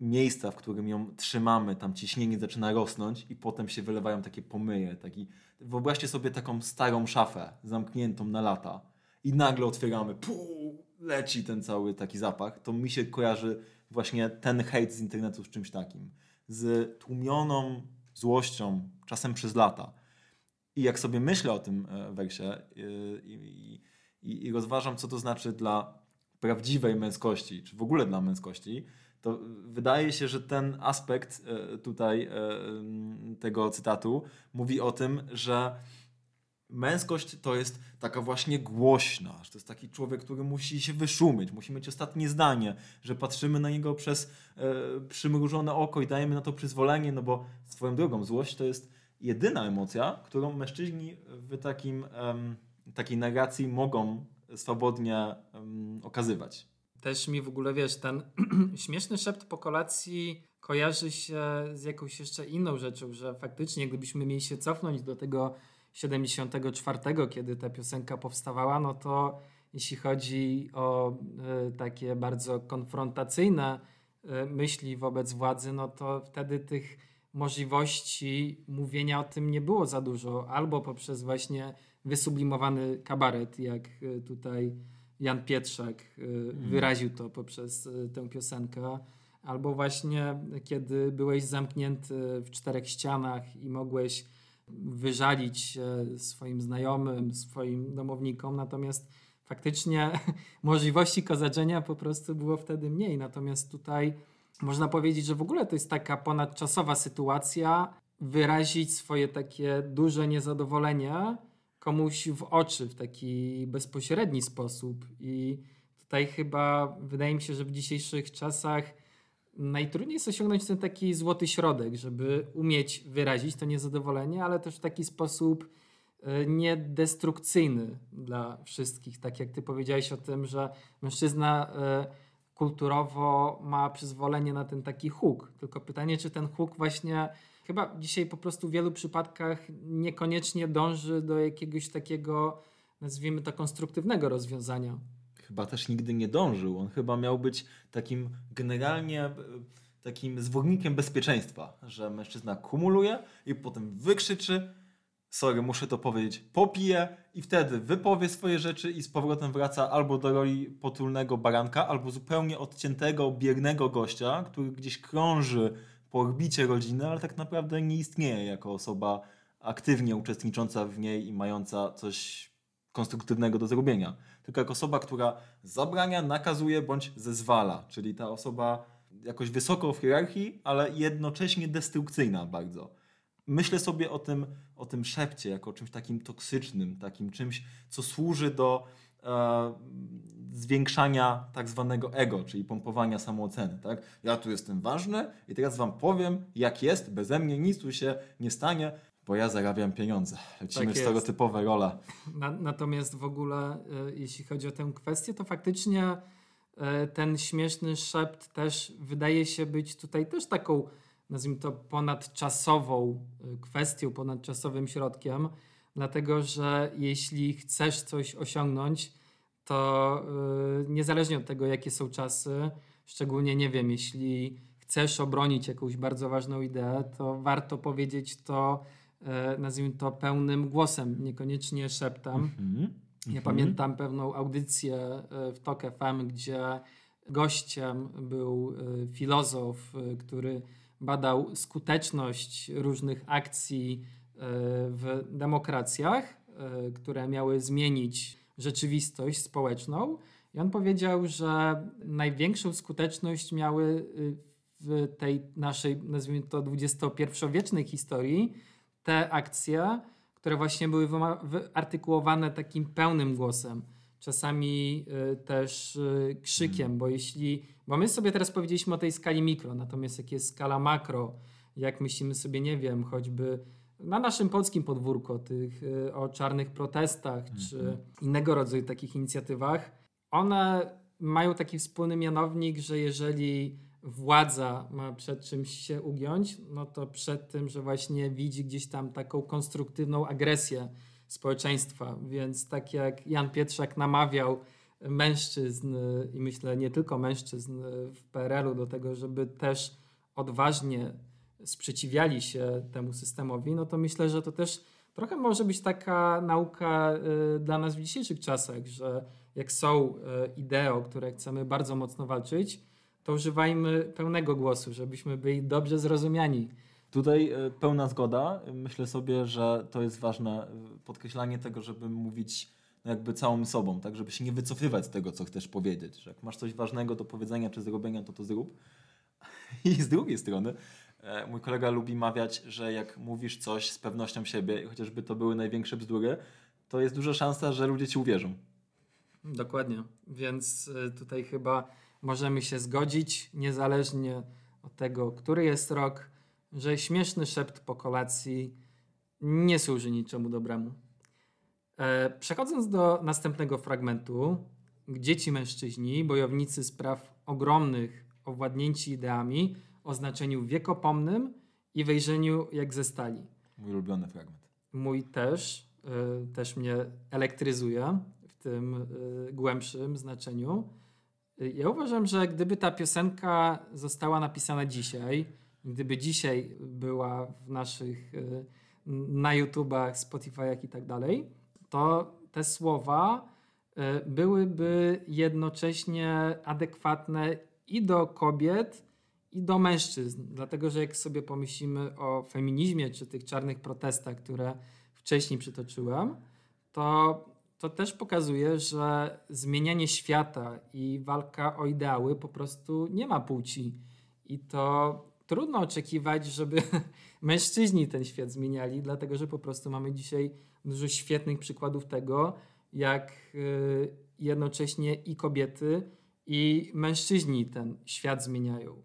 miejsca, w którym ją trzymamy, tam ciśnienie zaczyna rosnąć i potem się wylewają takie pomyje. Taki... Wyobraźcie sobie taką starą szafę zamkniętą na lata i nagle otwieramy, puu, leci ten cały taki zapach. To mi się kojarzy właśnie ten hejt z internetu z czymś takim. Z tłumioną złością, czasem przez lata. I jak sobie myślę o tym e, wersie e, i, i, i rozważam, co to znaczy dla prawdziwej męskości, czy w ogóle dla męskości, to wydaje się, że ten aspekt e, tutaj tego cytatu mówi o tym, że męskość to jest taka właśnie głośna, że to jest taki człowiek, który musi się wyszumieć, musi mieć ostatnie zdanie, że patrzymy na niego przez e, przymrużone oko i dajemy na to przyzwolenie, no bo swoją drogą złość to jest jedyna emocja, którą mężczyźni w takim, em, takiej narracji mogą swobodnie em, okazywać. Też mi w ogóle, wiesz, ten śmieszny szept po kolacji kojarzy się z jakąś jeszcze inną rzeczą, że faktycznie gdybyśmy mieli się cofnąć do tego 74, kiedy ta piosenka powstawała, no to jeśli chodzi o y, takie bardzo konfrontacyjne y, myśli wobec władzy, no to wtedy tych możliwości mówienia o tym nie było za dużo. Albo poprzez właśnie wysublimowany kabaret, jak y, tutaj Jan Pietrzak mhm. wyraził to poprzez tę piosenkę, albo właśnie kiedy byłeś zamknięty w czterech ścianach i mogłeś wyżalić swoim znajomym, swoim domownikom, natomiast faktycznie możliwości kozaczenia po prostu było wtedy mniej. Natomiast tutaj można powiedzieć, że w ogóle to jest taka ponadczasowa sytuacja, wyrazić swoje takie duże niezadowolenie komuś w oczy w taki bezpośredni sposób. I tutaj chyba wydaje mi się, że w dzisiejszych czasach najtrudniej jest osiągnąć ten taki złoty środek, żeby umieć wyrazić to niezadowolenie, ale też w taki sposób e, niedestrukcyjny dla wszystkich. Tak jak ty powiedziałeś o tym, że mężczyzna e, kulturowo ma przyzwolenie na ten taki huk. Tylko pytanie, czy ten huk właśnie chyba dzisiaj po prostu w wielu przypadkach niekoniecznie dąży do jakiegoś takiego, nazwijmy to, konstruktywnego rozwiązania chyba też nigdy nie dążył. On chyba miał być takim generalnie e, takim zwornikiem bezpieczeństwa, że mężczyzna kumuluje i potem wykrzyczy, sorry, muszę to powiedzieć, popije i wtedy wypowie swoje rzeczy i z powrotem wraca albo do roli potulnego baranka, albo zupełnie odciętego, biernego gościa, który gdzieś krąży po orbicie rodziny, ale tak naprawdę nie istnieje jako osoba aktywnie uczestnicząca w niej i mająca coś konstruktywnego do zrobienia tylko jako osoba, która zabrania, nakazuje bądź zezwala, czyli ta osoba jakoś wysoko w hierarchii, ale jednocześnie destrukcyjna bardzo. Myślę sobie o tym, o tym szepcie jako czymś takim toksycznym, takim czymś, co służy do e, zwiększania tak zwanego ego, czyli pompowania samooceny. Tak? Ja tu jestem ważny i teraz wam powiem, jak jest, beze mnie nic tu się nie stanie bo ja zarabiam pieniądze. Lecimy tak stereotypowe role. Na, natomiast w ogóle, y, jeśli chodzi o tę kwestię, to faktycznie y, ten śmieszny szept też wydaje się być tutaj też taką, nazwijmy to, ponadczasową y, kwestią, ponadczasowym środkiem, dlatego że jeśli chcesz coś osiągnąć, to niezależnie od tego, jakie są czasy, szczególnie nie wiem, jeśli chcesz obronić jakąś bardzo ważną ideę, to warto powiedzieć to E, nazwijmy to pełnym głosem, niekoniecznie szeptem. Mm-hmm. Ja mm-hmm. pamiętam pewną audycję e, w TOK FM, gdzie gościem był e, filozof, który badał skuteczność różnych akcji w demokracjach, które miały zmienić rzeczywistość społeczną. I on powiedział, że największą skuteczność miały w tej naszej, nazwijmy to, XXI-wiecznej historii te akcje, które właśnie były wyartykułowane takim pełnym głosem, czasami y, też y, krzykiem, mm. bo jeśli, bo my sobie teraz powiedzieliśmy o tej skali mikro, natomiast jak jest skala makro, jak myślimy sobie, nie wiem, choćby na naszym polskim podwórku o tych y, o czarnych protestach mm -hmm. czy mhm. innego rodzaju takich inicjatywach, one mają taki wspólny mianownik, że jeżeli władza ma przed czymś się ugiąć, no to przed tym, że właśnie widzi gdzieś tam taką konstruktywną agresję społeczeństwa. Więc tak jak Jan Pietrzak namawiał mężczyzn i myślę nie tylko mężczyzn w PRL-u do tego, żeby też odważnie sprzeciwiali się temu systemowi, no to myślę, że to też trochę może być taka nauka y, dla nas w dzisiejszych czasach, że jak są y, idee, o które chcemy bardzo mocno walczyć, to używajmy pełnego głosu, żebyśmy byli dobrze zrozumiani. Tutaj y, pełna zgoda. Myślę sobie, że to jest ważne podkreślanie tego, żeby mówić no jakby całą sobą, tak, żeby się nie wycofywać z tego, co chcesz powiedzieć. Że jak masz coś ważnego do powiedzenia czy zrobienia, to to zrób. I z drugiej strony, e, mój kolega lubi mawiać, że jak mówisz coś z pewnością siebie, chociażby to były największe bzdury, to jest duża szansa, że ludzie ci uwierzą. Dokładnie. Więc e, tutaj chyba możemy się zgodzić, niezależnie od tego, który jest rok, że śmieszny szept po kolacji nie służy niczemu dobremu. E, przechodząc do następnego fragmentu, gdzie ci mężczyźni, bojownicy spraw ogromnych, owładnięci ideami o znaczeniu wiekopomnym i wejrzeniu jak ze stali. Mój ulubiony fragment. Mój też, y, też mnie elektryzuje w tym y, głębszym znaczeniu. Ja uważam, że gdyby ta piosenka została napisana dzisiaj, gdyby dzisiaj była w naszych y, na YouTubach, Spotify'ach i tak dalej, to te słowa byłyby jednocześnie adekwatne i do kobiet, i do mężczyzn. Dlatego, że jak sobie pomyślimy o feminizmie czy tych czarnych protestach, które wcześniej przytoczyłem, to, to też pokazuje, że zmienianie świata i walka o ideały po prostu nie ma płci. I to trudno oczekiwać, żeby mężczyźni ten świat zmieniali, dlatego że po prostu mamy dzisiaj dużo świetnych przykładów tego, jak y, jednocześnie i kobiety, i mężczyźni ten świat zmieniają.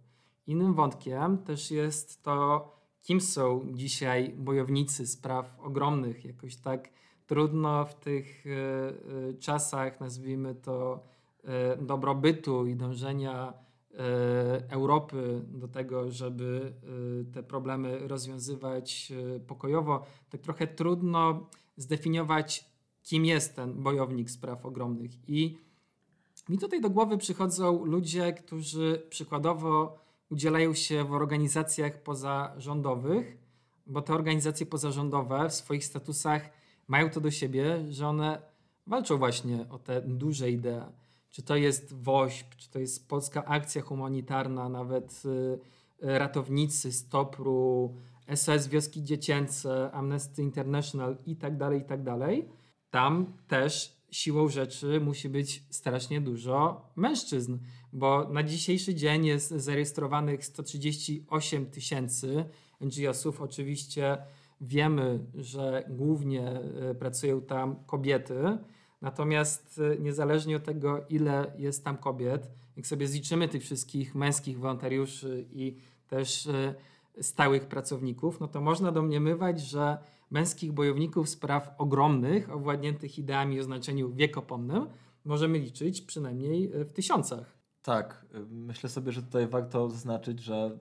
Innym wątkiem też jest to, kim są dzisiaj bojownicy spraw ogromnych. Jakoś tak trudno w tych y, y, czasach, nazwijmy to, y, dobrobytu i dążenia Europy do tego, żeby te problemy rozwiązywać pokojowo, tak trochę trudno zdefiniować, kim jest ten bojownik spraw ogromnych. I mi tutaj do głowy przychodzą ludzie, którzy przykładowo udzielają się w organizacjach pozarządowych, bo te organizacje pozarządowe w swoich statusach mają to do siebie, że one walczą właśnie o te duże idee. Czy to jest WOŚP, czy to jest Polska Akcja Humanitarna, nawet y, ratownicy Stopru, SOS Wioski Dziecięce, Amnesty International i tak dalej, i tak dalej. Tam też siłą rzeczy musi być strasznie dużo mężczyzn, bo na dzisiejszy dzień jest zarejestrowanych 138 tysięcy NGO-sów. Oczywiście wiemy, że głównie e, pracują tam kobiety, natomiast e, niezależnie od tego, ile jest tam kobiet, jak sobie zliczymy tych wszystkich męskich wolontariuszy i też e, stałych pracowników, no to można domniemywać, że męskich bojowników spraw ogromnych, owładniętych ideami o znaczeniu wiekopomnym, możemy liczyć przynajmniej w tysiącach. Tak, myślę sobie, że tutaj warto zaznaczyć, że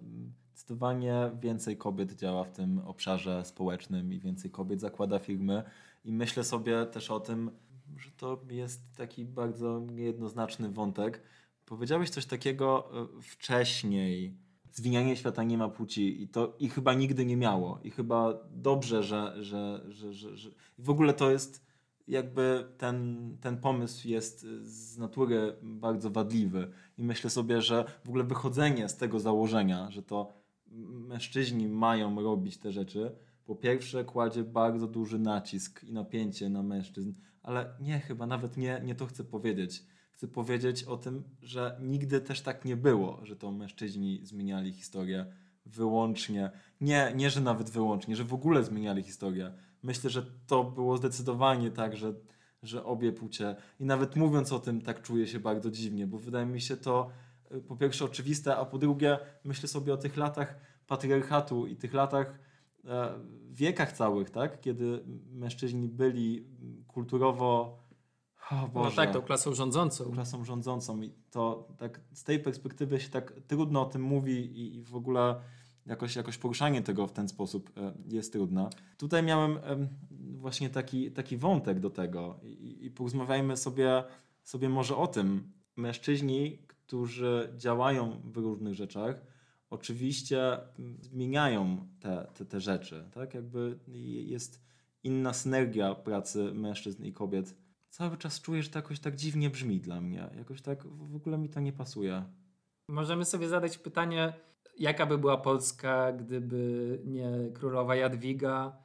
zdecydowanie więcej kobiet działa w tym obszarze społecznym i więcej kobiet zakłada firmy. I myślę sobie też o tym, że to jest taki bardzo niejednoznaczny wątek. Powiedziałeś coś takiego e, wcześniej, zwinianie świata nie ma płci i to i chyba nigdy nie miało. I chyba dobrze, że, że, że, że, że... w ogóle to jest jakby ten, ten pomysł jest z natury bardzo wadliwy i myślę sobie, że w ogóle wychodzenie z tego założenia, że to mężczyźni mają robić te rzeczy, po pierwsze kładzie bardzo duży nacisk i napięcie na mężczyzn, ale nie, chyba nawet nie, nie to chcę powiedzieć chcę powiedzieć o tym, że nigdy też tak nie było, że to mężczyźni zmieniali historię wyłącznie. Nie, nie, że nawet wyłącznie, że w ogóle zmieniali historię. Myślę, że to było zdecydowanie tak, że, że obie płcie. I nawet mówiąc o tym, tak czuję się bardzo dziwnie, bo wydaje mi się to po pierwsze oczywiste, a po drugie myślę sobie o tych latach patriarchatu i tych latach, e, wiekach całych, tak? kiedy mężczyźni byli kulturowo no tak, tą klasą rządzącą. Klasą rządzącą i to tak z tej perspektywy się tak trudno o tym mówi i, i w ogóle jakoś, jakoś poruszanie tego w ten sposób e, jest trudne. Tutaj miałem właśnie taki, taki wątek do tego i, i porozmawiajmy sobie sobie może o tym. Mężczyźni, którzy działają w różnych rzeczach, oczywiście zmieniają te, te, te rzeczy. Tak? Jakby jest inna synergia pracy mężczyzn i kobiet. Cały czas czuję, że to jakoś tak dziwnie brzmi dla mnie. Jakoś tak w ogóle mi to nie pasuje. Możemy sobie zadać pytanie, jaka by była Polska, gdyby nie królowa Jadwiga,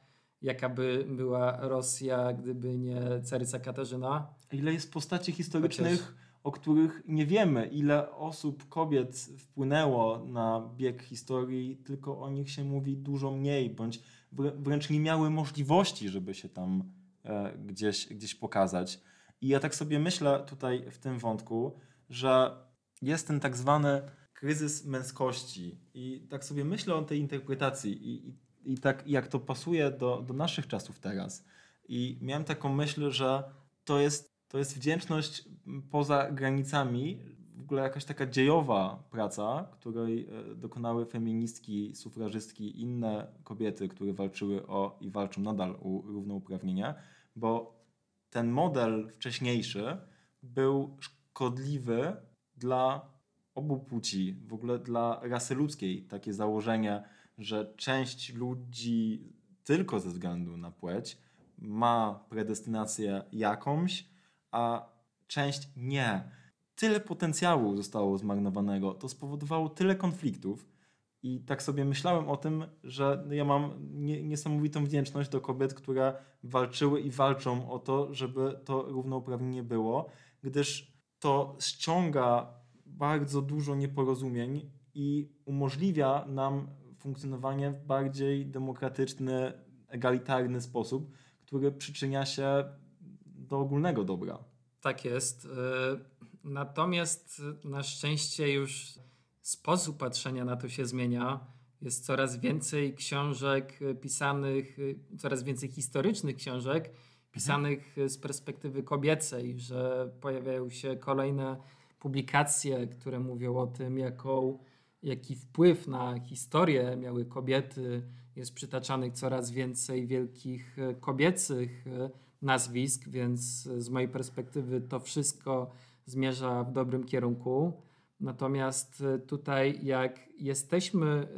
jaka by była Rosja, gdyby nie caryca Katarzyna. Ile jest postaci historycznych. O których nie wiemy, ile osób, kobiet wpłynęło na bieg historii, tylko o nich się mówi dużo mniej, bądź wręcz nie miały możliwości, żeby się tam e, gdzieś, gdzieś pokazać. I ja tak sobie myślę tutaj w tym wątku, że jest ten tak zwany kryzys męskości. I tak sobie myślę o tej interpretacji i, i, i tak jak to pasuje do, do naszych czasów teraz. I miałem taką myśl, że to jest, to jest wdzięczność poza granicami, w ogóle jakaś taka dziejowa praca, której e, dokonały feministki, sufrażystki, inne kobiety, które walczyły o i walczą nadal o równouprawnienie, bo ten model wcześniejszy był szkodliwy dla obu płci, w ogóle dla rasy ludzkiej. Takie założenie, że część ludzi tylko ze względu na płeć ma predestynację jakąś, a część nie. Tyle potencjału zostało zmarnowanego, to spowodowało tyle konfliktów. I tak sobie myślałem o tym, że ja mam niesamowitą wdzięczność do kobiet, które walczyły i walczą o to, żeby to równouprawnienie było, gdyż to ściąga bardzo dużo nieporozumień i umożliwia nam funkcjonowanie w bardziej demokratyczny, egalitarny sposób, który przyczynia się do ogólnego dobra. Tak jest. E, natomiast na szczęście już sposób patrzenia na to się zmienia. Jest coraz więcej książek pisanych, coraz więcej historycznych książek pisanych z perspektywy kobiecej, że pojawiają się kolejne publikacje, które mówią o tym, jaką, jaki wpływ na historię miały kobiety. Jest przytaczanych coraz więcej wielkich e, kobiecych nazwisk, więc z mojej perspektywy to wszystko zmierza w dobrym kierunku. Natomiast e, tutaj, jak jesteśmy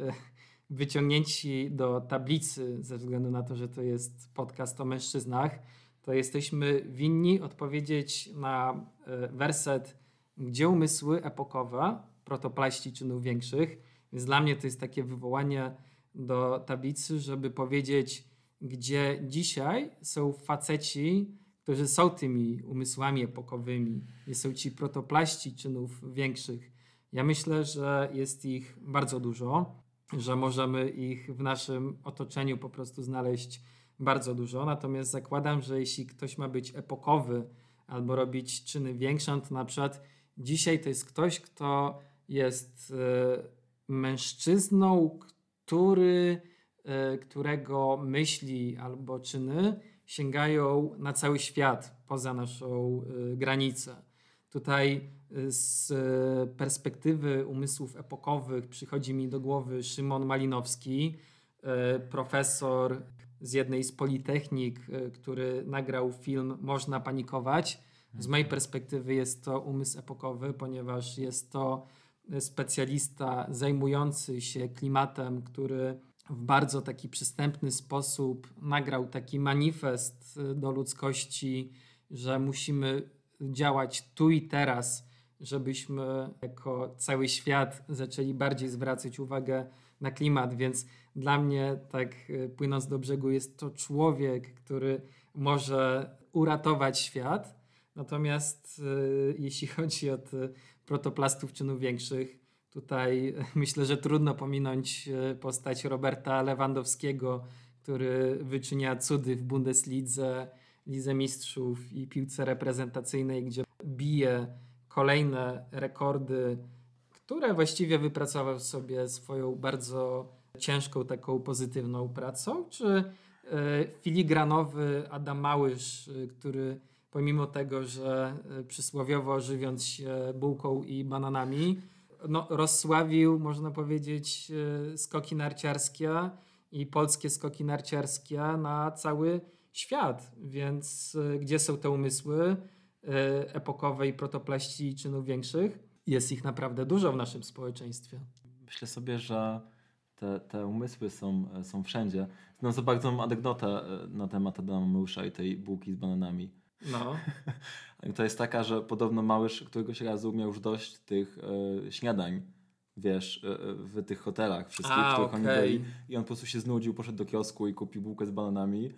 wyciągnięci do tablicy, ze względu na to, że to jest podcast o mężczyznach, to jesteśmy winni odpowiedzieć na werset gdzie umysły epokowe, protoplaści czynów większych, więc dla mnie to jest takie wywołanie do tablicy, żeby powiedzieć, gdzie dzisiaj są faceci, którzy są tymi umysłami epokowymi, są ci protoplaści czynów większych. Ja myślę, że jest ich bardzo dużo, że możemy ich w naszym otoczeniu po prostu znaleźć bardzo dużo. Natomiast zakładam, że jeśli ktoś ma być epokowy albo robić czyny większe, to na przykład Dzisiaj to jest ktoś, kto jest e, mężczyzną, który, którego myśli albo czyny sięgają na cały świat, poza naszą e, granicę. Tutaj z perspektywy umysłów epokowych przychodzi mi do głowy Szymon Malinowski, profesor z jednej z politechnik, który nagrał film Można panikować z mojej perspektywy jest to umysł epokowy, ponieważ jest to specjalista zajmujący się klimatem, który w bardzo taki przystępny sposób nagrał taki manifest do ludzkości, że musimy działać tu i teraz, żebyśmy jako cały świat zaczęli bardziej zwracać uwagę na klimat. Więc dla mnie, tak płynąc do brzegu, jest to człowiek, który może uratować świat Natomiast y, jeśli chodzi o protoplastów czynów większych, tutaj myślę, że trudno pominąć y, postać Roberta Lewandowskiego, który wyczynia cudy w Bundeslidze, Lidze Mistrzów i piłce reprezentacyjnej, gdzie bije kolejne rekordy, które właściwie wypracował sobie swoją bardzo ciężką, taką pozytywną pracą, czy y, filigranowy Adam Małysz, który pomimo tego, że e, przysłowiowo żywiąc się bułką i bananami, no, rozsławił, można powiedzieć, e, skoki narciarskie i polskie skoki narciarskie na cały świat. Więc e, gdzie są te umysły? epokowej protoplaści czynów większych. Jest ich naprawdę dużo w naszym społeczeństwie. Myślę sobie, że te, te umysły są, są wszędzie. Znam za bardzo anegdotę na temat Adama Mysza i tej bułki z bananami. No. to jest taka, że podobno Małysz któregoś razu miał już dość tych e, śniadań, wiesz, e, e w tych hotelach wszystkich, A, w których okay. oni byli. I on po prostu się znudził, poszedł do kiosku i kupił bułkę z bananami.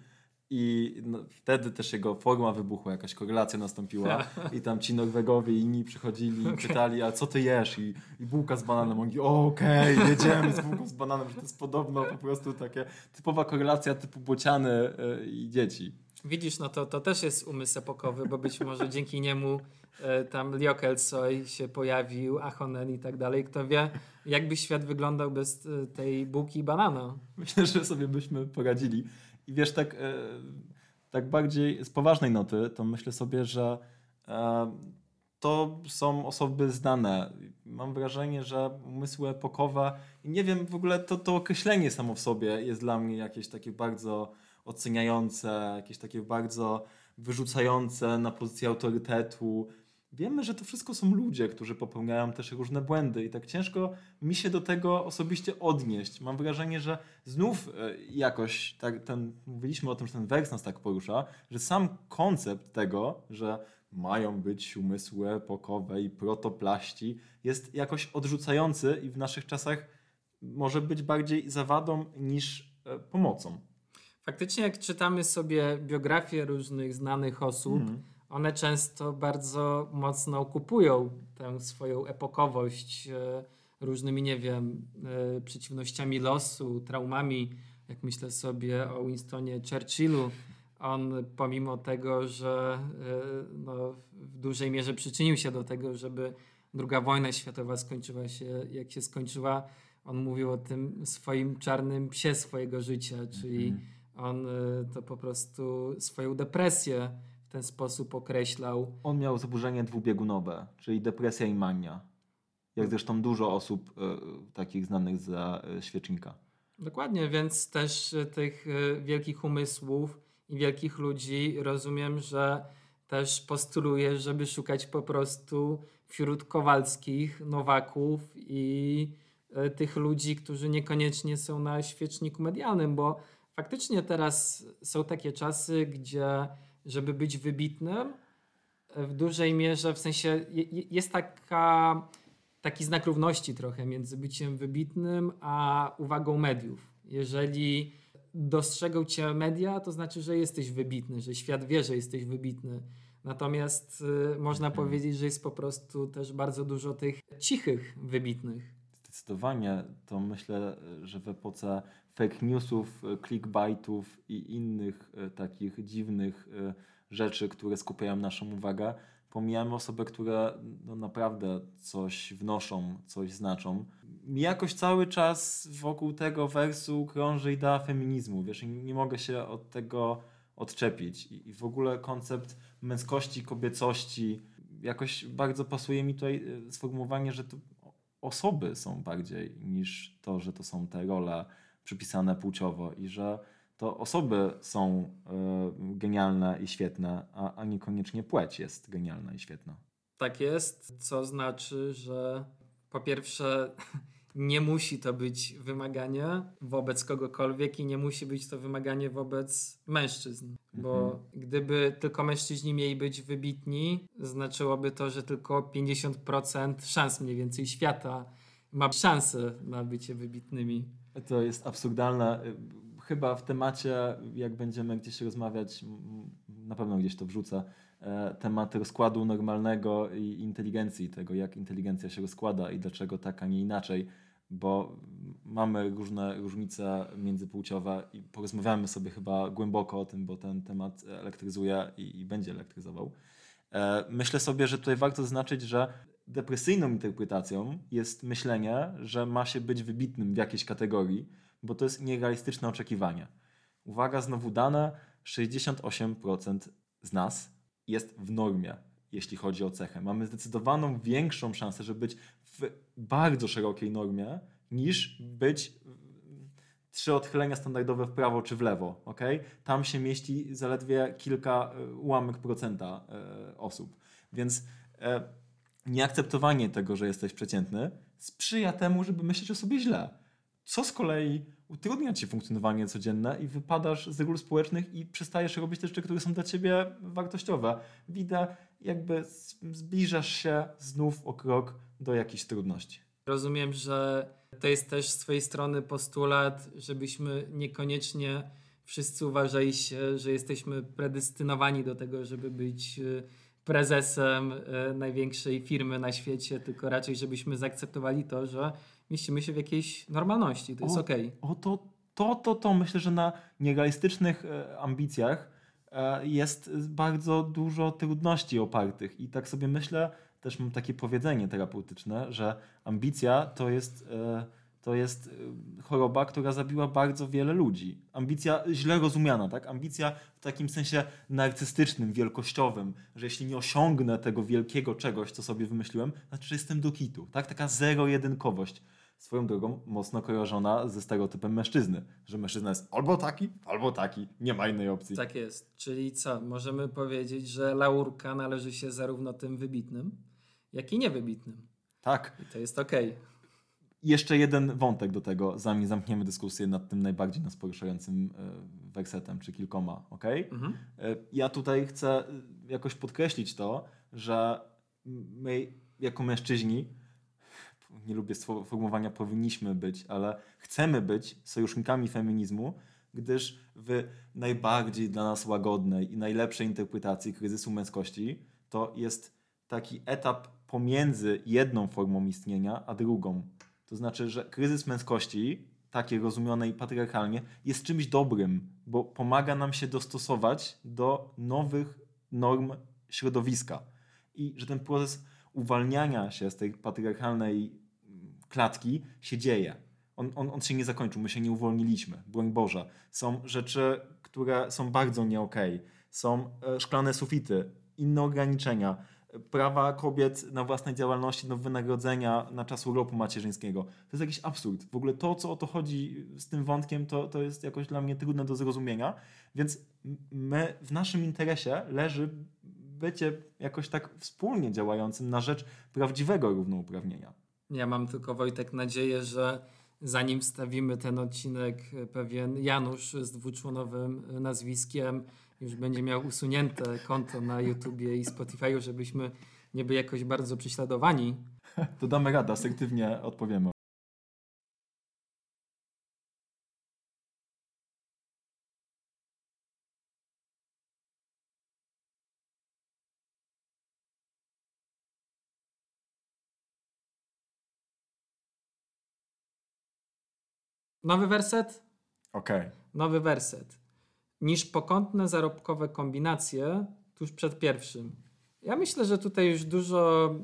I no, wtedy też jego forma wybuchła, jakaś korelacja nastąpiła i tam ci Norwegowie i inni przychodzili i pytali, a co ty jesz? I, i bułka z bananem. On mówi, okej, okay, jedziemy z bułką z bananem, że to jest podobno po prostu takie typowa korelacja typu bociany i dzieci. Widzisz, no to, to też jest umysł epokowy, bo być może dzięki niemu e, tam Liokelsoy się pojawił, Ahonen i tak dalej. Kto wie, jakby świat wyglądał bez e, tej bułki i banana. Myślę, że sobie byśmy poradzili. I wiesz, tak, e, tak bardziej z poważnej noty, to myślę sobie, że to są osoby znane. Mam wrażenie, że umysły epokowe, nie wiem, w ogóle to, to określenie samo w sobie jest dla mnie jakieś takie bardzo oceniające, jakieś takie bardzo wyrzucające na pozycję autorytetu. Wiemy, że to wszystko są ludzie, którzy popełniają też różne błędy i tak ciężko mi się do tego osobiście odnieść. Mam wrażenie, że znów e, jakoś, tak, ten, mówiliśmy o tym, że ten wers nas tak porusza, że sam koncept tego, że mają być umysły epokowe i protoplaści jest jakoś odrzucający i w naszych czasach może być bardziej zawadą niż e, pomocą. Faktycznie, jak czytamy sobie biografie różnych znanych osób, mm. one często bardzo mocno kupują tę swoją epokowość e, różnymi, nie wiem, e, przeciwnościami losu, traumami. Jak myślę sobie o Winstonie Churchillu, on pomimo tego, że e, no, w dużej mierze przyczynił się do tego, żeby druga wojna światowa skończyła się jak się skończyła, on mówił o tym swoim czarnym psie swojego życia, czyli mm on y, to po prostu swoją depresję w ten sposób określał. On miał zaburzenie dwubiegunowe, czyli depresja i mania. Jak zresztą dużo osób y, takich znanych za y, świecznika. Dokładnie, więc też tych wielkich umysłów i wielkich ludzi rozumiem, że też postuluje, żeby szukać po prostu wśród Kowalskich, Nowaków i tych ludzi, którzy niekoniecznie są na świeczniku medialnym, bo faktycznie teraz są takie czasy, gdzie żeby być wybitnym, w dużej mierze, w sensie jest taka, taki znak równości trochę między byciem wybitnym a uwagą mediów. Jeżeli dostrzegą cię media, to znaczy, że jesteś wybitny, że świat wie, że jesteś wybitny. Natomiast y, można mhm. powiedzieć, że jest po prostu też bardzo dużo tych cichych wybitnych. Zdecydowanie to myślę, że w epoce fake newsów, e, clickbaitów i innych e, takich dziwnych e, rzeczy, które skupiają naszą uwagę, pomijamy osoby, które no, naprawdę coś wnoszą, coś znaczą. Mi jakoś cały czas wokół tego wersu krąży idea feminizmu, wiesz, nie mogę się od tego odczepić. I, w ogóle koncept męskości, kobiecości, jakoś bardzo pasuje mi tutaj sformułowanie, że to osoby są bardziej niż to, że to są te role przypisane płciowo i że to osoby są y, genialne i świetne, a, a niekoniecznie płeć jest genialna i świetna. Tak jest, co znaczy, że po pierwsze nie musi to być wymaganie wobec kogokolwiek i nie musi być to wymaganie wobec mężczyzn. Bo mhm. gdyby tylko mężczyźni mieli być wybitni, znaczyłoby to, że tylko 50% szans mniej więcej świata ma szansę na bycie wybitnymi. To jest absurdalne. Chyba w temacie, jak będziemy gdzieś rozmawiać, na pewno gdzieś to wrzucę, e, temat rozkładu normalnego i inteligencji, tego jak inteligencja się rozkłada i dlaczego tak, a nie inaczej, bo mamy różne różnice międzypłciowe i porozmawiamy sobie chyba głęboko o tym, bo ten temat elektryzuje i, i będzie elektryzował. E, myślę sobie, że tutaj warto zaznaczyć, że depresyjną interpretacją jest myślenie, że ma się być wybitnym w jakiejś kategorii, bo to jest nierealistyczne oczekiwanie. Uwaga, znowu dane: 68% z nas jest w normie, jeśli chodzi o cechę. Mamy zdecydowaną większą szansę, żeby być w bardzo szerokiej normie, niż być trzy odchylenia standardowe w prawo czy w lewo, ok? Tam się mieści zaledwie kilka e, ułamek procenta e, osób. Więc e, nieakceptowanie tego, że jesteś przeciętny, sprzyja temu, żeby myśleć o sobie źle. Co z kolei utrudnia ci funkcjonowanie codzienne i wypadasz z reguł społecznych i przestajesz robić te rzeczy, które są dla ciebie wartościowe. Widzę, jakby zbliżasz się znów o krok do jakichś trudności. Rozumiem, że to jest też z twojej strony postulat, żebyśmy niekoniecznie wszyscy uważali się, że jesteśmy predestynowani do tego, żeby być y, prezesem y, największej firmy na świecie, tylko raczej żebyśmy zaakceptowali to, że mieścimy się w jakiejś normalności. To jest okej. Okay. O to, to, to, to myślę, że na nierealistycznych e, ambicjach e, jest bardzo dużo trudności opartych. I tak sobie myślę, też mam takie powiedzenie terapeutyczne, że ambicja to jest, e, to jest choroba, która zabiła bardzo wiele ludzi. Ambicja źle rozumiana, tak? Ambicja w takim sensie narcystycznym, wielkościowym, że jeśli nie osiągnę tego wielkiego czegoś, co sobie wymyśliłem, znaczy, że jestem do kitu, tak? Taka zero-jedynkowość swoją drogą mocno kojarzona ze stereotypem mężczyzny, że mężczyzna jest albo taki, albo taki, nie ma innej opcji. Tak jest. Czyli co? Możemy powiedzieć, że laurka należy się zarówno tym wybitnym, jak i niewybitnym. Tak. I to jest okej. Okay. Jeszcze jeden wątek do tego, zanim zamkniemy dyskusję nad tym najbardziej nas poruszającym e, wersetem, czy kilkoma, ok? Mhm. E, ja tutaj chcę e, jakoś podkreślić to, że my jako mężczyźni nie lubię sformułowania powinniśmy być, ale chcemy być sojusznikami feminizmu, gdyż w najbardziej dla nas łagodnej i najlepszej interpretacji kryzysu męskości to jest taki etap pomiędzy jedną formą istnienia a drugą. To znaczy, że kryzys męskości, takie rozumianej patriarchalnie, jest czymś dobrym, bo pomaga nam się dostosować do nowych norm środowiska. I że ten proces uwalniania się z tej patriarchalnej klatki się dzieje. On, on, on się nie zakończył, my się nie uwolniliśmy, broń Boże. Są rzeczy, które są bardzo nie. Okay. Są e, szklane sufity, inne ograniczenia, prawa kobiet na własnej działalności, do wynagrodzenia na czas urlopu macierzyńskiego. To jest jakiś absurd. W ogóle to, co o to chodzi z tym wątkiem, to, to jest jakoś dla mnie trudne do zrozumienia. Więc my, w naszym interesie leży bycie jakoś tak wspólnie działającym na rzecz prawdziwego równouprawnienia. Ja mam tylko Wojtek nadzieję, że zanim wstawimy ten odcinek, pewien Janusz z dwuczłonowym nazwiskiem już będzie miał usunięte konto na YouTubie i Spotify'u, żebyśmy nie byli jakoś bardzo prześladowani. To damy radę, asertywnie odpowiemy. Nowy werset? Okej. Okay. Nowy werset. Niż pokątne zarobkowe kombinacje tuż przed pierwszym. Ja myślę, że tutaj już dużo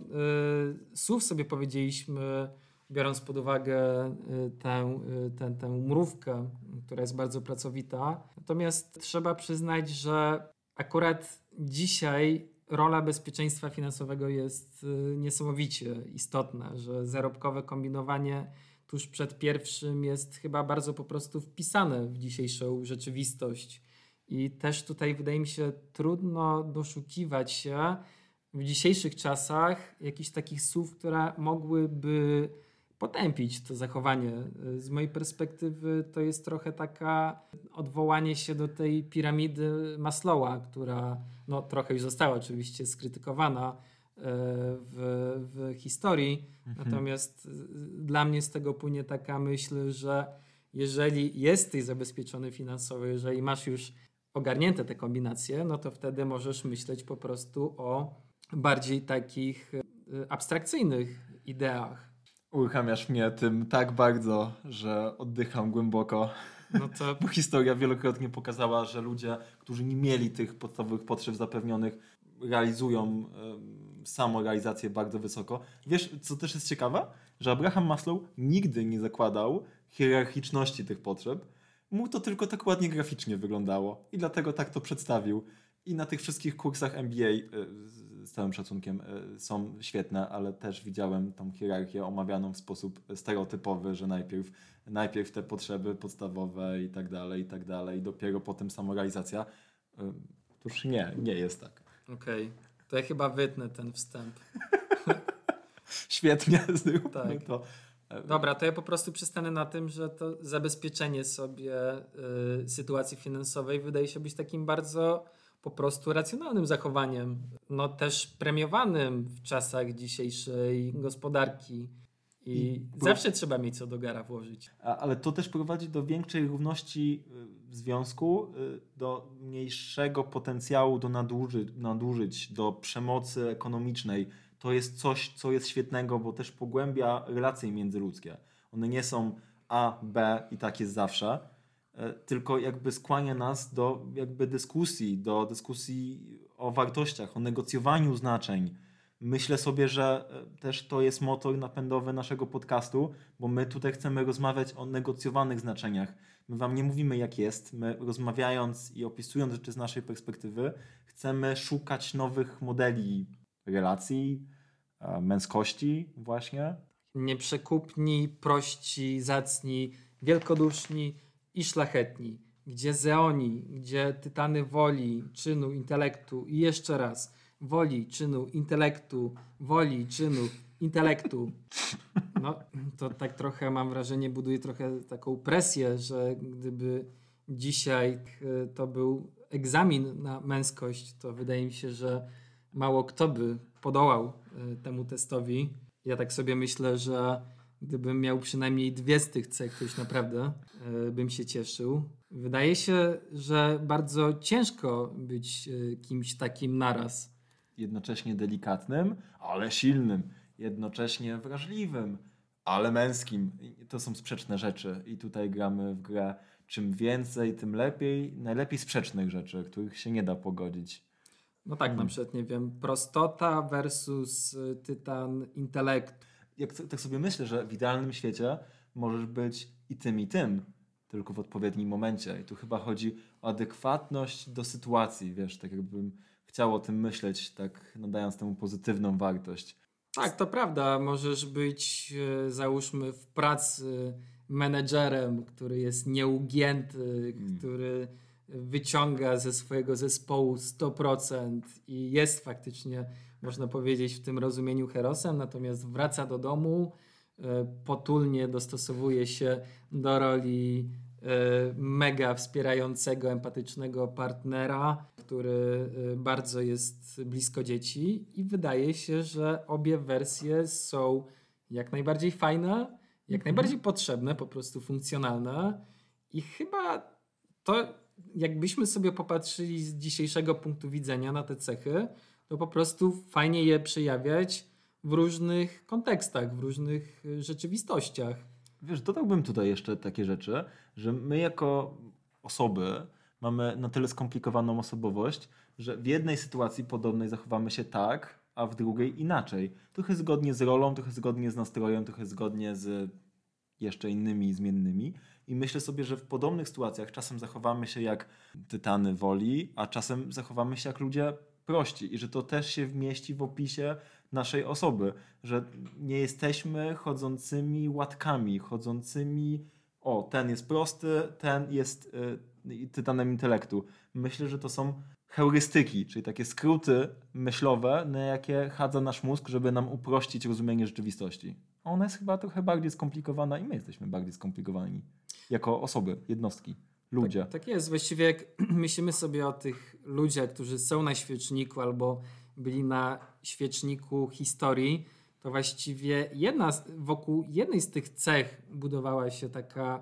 y, słów sobie powiedzieliśmy, biorąc pod uwagę y, tę, y, tę, tę mrówkę, która jest bardzo pracowita. Natomiast trzeba przyznać, że akurat dzisiaj rola bezpieczeństwa finansowego jest y, niesamowicie istotna, że zarobkowe kombinowanie tuż przed pierwszym jest chyba bardzo po prostu wpisane w dzisiejszą rzeczywistość. I też tutaj wydaje mi się trudno doszukiwać się w dzisiejszych czasach jakichś takich słów, które mogłyby potępić to zachowanie. Z mojej perspektywy to jest trochę taka odwołanie się do tej piramidy Maslowa, która no, trochę już została oczywiście skrytykowana w, w historii. Mhm. Natomiast dla mnie z tego płynie taka myśl, że jeżeli jesteś zabezpieczony finansowo, jeżeli masz już ogarnięte te kombinacje, no to wtedy możesz myśleć po prostu o bardziej takich e, abstrakcyjnych ideach. Uruchamiasz mnie tym tak bardzo, że oddycham głęboko. No to... Bo historia wielokrotnie pokazała, że ludzie, którzy nie mieli tych podstawowych potrzeb zapewnionych, realizują samorealizację bardzo wysoko. Wiesz, co też jest ciekawe? Że Abraham Maslow nigdy nie zakładał hierarchiczności tych potrzeb. Mu to tylko tak ładnie graficznie wyglądało i dlatego tak to przedstawił. I na tych wszystkich kursach MBA y, z całym szacunkiem, e, są świetne, ale też widziałem tą hierarchię omawianą w sposób stereotypowy, że najpierw, najpierw te potrzeby podstawowe i tak dalej, i tak dalej, dopiero potem samorealizacja. E, Otóż nie, nie jest tak. Okej, okay. to ja chyba wytnę ten wstęp. Świetnie, zróbmy tak. to. Dobra, to ja po prostu przystanę na tym, że to zabezpieczenie sobie y, sytuacji finansowej wydaje się być takim bardzo po prostu racjonalnym zachowaniem. No też premiowanym w czasach dzisiejszej gospodarki. I, I zawsze trzeba mieć co do gara włożyć. A, ale to też prowadzi do większej równości y, w związku, y, do mniejszego potencjału do naduży, nadużyć, do przemocy ekonomicznej to jest coś, co jest świetnego, bo też pogłębia relacje międzyludzkie. One nie są A, B i tak jest zawsze, e, tylko jakby skłania nas do jakby dyskusji, do dyskusji o wartościach, o negocjowaniu znaczeń. Myślę sobie, że e, też to jest motor napędowy naszego podcastu, bo my tutaj chcemy rozmawiać o negocjowanych znaczeniach. My Wam nie mówimy, jak jest. My rozmawiając i opisując rzeczy z naszej perspektywy, chcemy szukać nowych modeli relacji, męskości właśnie. Nieprzekupni, prości, zacni, wielkoduszni i szlachetni. Gdzie Zeoni, gdzie tytany woli, czynu, intelektu i jeszcze raz woli, czynu, intelektu, woli, czynu, intelektu. No, to tak trochę mam wrażenie, buduje trochę taką presję, że gdyby dzisiaj e, to był egzamin na męskość, to wydaje mi się, że mało kto by podołał e, temu testowi. Ja tak sobie myślę, że gdybym miał przynajmniej dwie z tych cech, to już naprawdę e, bym się cieszył. Wydaje się, że bardzo ciężko być e, kimś takim naraz. Jednocześnie delikatnym, ale silnym. Jednocześnie wrażliwym, ale męskim. To są sprzeczne rzeczy i tutaj gramy w grę czym więcej, tym lepiej. Najlepiej sprzecznych rzeczy, których się nie da pogodzić. No tak, na przykład, nie wiem, prostota versus y, tytan intelekt. Jak tak sobie myślę, że w idealnym świecie możesz być i tym, i tym, tylko w odpowiednim momencie. I tu chyba chodzi o adekwatność do sytuacji, wiesz, tak jakbym chciał o tym myśleć, tak nadając temu pozytywną wartość. Tak, to prawda. Możesz być, y, załóżmy, w pracy menedżerem, który jest nieugięty, hmm. który wyciąga ze swojego zespołu 100% i jest faktycznie, można powiedzieć, w tym rozumieniu herosem, natomiast wraca do domu, e, potulnie dostosowuje się do roli e, mega wspierającego, empatycznego partnera, który e, bardzo jest blisko dzieci i wydaje się, że obie wersje są jak najbardziej fajne, jak mhm. najbardziej potrzebne, po prostu funkcjonalne i chyba to jakbyśmy sobie popatrzyli z dzisiejszego punktu widzenia na te cechy, to po prostu fajnie je przejawiać w różnych kontekstach, w różnych y, rzeczywistościach. Wiesz, dodałbym tutaj jeszcze takie rzeczy, że my jako osoby mamy na tyle skomplikowaną osobowość, że w jednej sytuacji podobnej zachowamy się tak, a w drugiej inaczej. Trochę zgodnie z rolą, trochę zgodnie z nastrojem, trochę zgodnie z jeszcze innymi zmiennymi. I myślę sobie, że w podobnych sytuacjach czasem zachowamy się jak tytany woli, a czasem zachowamy się jak ludzie prości i że to też się wmieści w opisie naszej osoby, że nie jesteśmy chodzącymi łatkami, chodzącymi o, ten jest prosty, ten jest y, tytanem intelektu. Myślę, że to są heurystyki, czyli takie skróty myślowe, na jakie chadza nasz mózg, żeby nam uprościć rozumienie rzeczywistości. Ona jest chyba trochę bardziej skomplikowana i my jesteśmy bardziej skomplikowani jako osoby, jednostki, ludzie. Tak, tak jest. Właściwie jak myślimy sobie o tych ludziach, którzy są na świeczniku albo byli na świeczniku historii, to właściwie jedna, wokół jednej z tych cech budowała się taka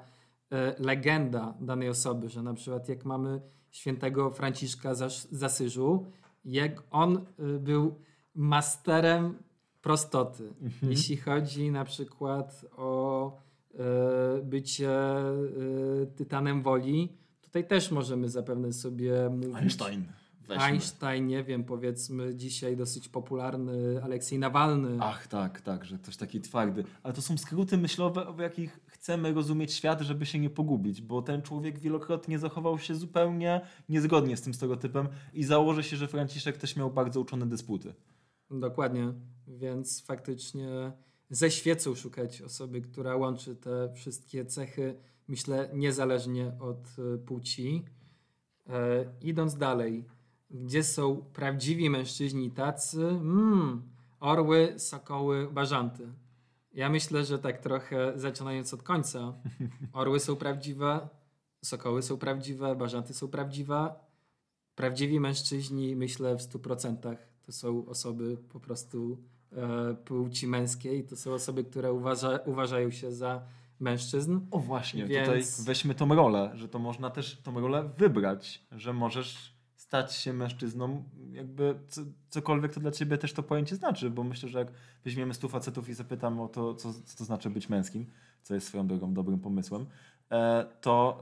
e, legenda danej osoby, że na przykład jak mamy świętego Franciszka z Asyżu, jak on y, był masterem prostoty. Mhm. Jeśli chodzi na przykład o e, bycie e, tytanem woli, tutaj też możemy zapewne sobie mówić. Einstein. Weźmy. Einstein, nie wiem, powiedzmy dzisiaj dosyć popularny Aleksiej Nawalny. Ach, tak, tak, że ktoś taki twardy. Ale to są skróty myślowe, w jakich chcemy rozumieć świat, żeby się nie pogubić, bo ten człowiek wielokrotnie zachował się zupełnie niezgodnie z tym stereotypem i założę się, że Franciszek też miał bardzo uczone dysputy. Dokładnie, więc faktycznie ze świecą szukać osoby, która łączy te wszystkie cechy, myślę, niezależnie od e, płci. E, idąc dalej, gdzie są prawdziwi mężczyźni tacy? Mm, orły, sokoły, bażanty. Ja myślę, że tak trochę zaczynając od końca. Orły są prawdziwe, sokoły są prawdziwe, bażanty są prawdziwe. Prawdziwi mężczyźni, myślę, w 100% to są osoby po prostu płci męskiej. To są osoby, które uważa, uważają się za mężczyzn. O właśnie, Więc- tutaj weźmy tą rolę, że to można też tą rolę wybrać, że możesz stać się mężczyzną, jakby co, cokolwiek to dla ciebie też to pojęcie znaczy, bo myślę, że jak weźmiemy stu facetów i zapytamy o to, co, co to znaczy być męskim, co jest swoją drogą dobrym pomysłem, e, to,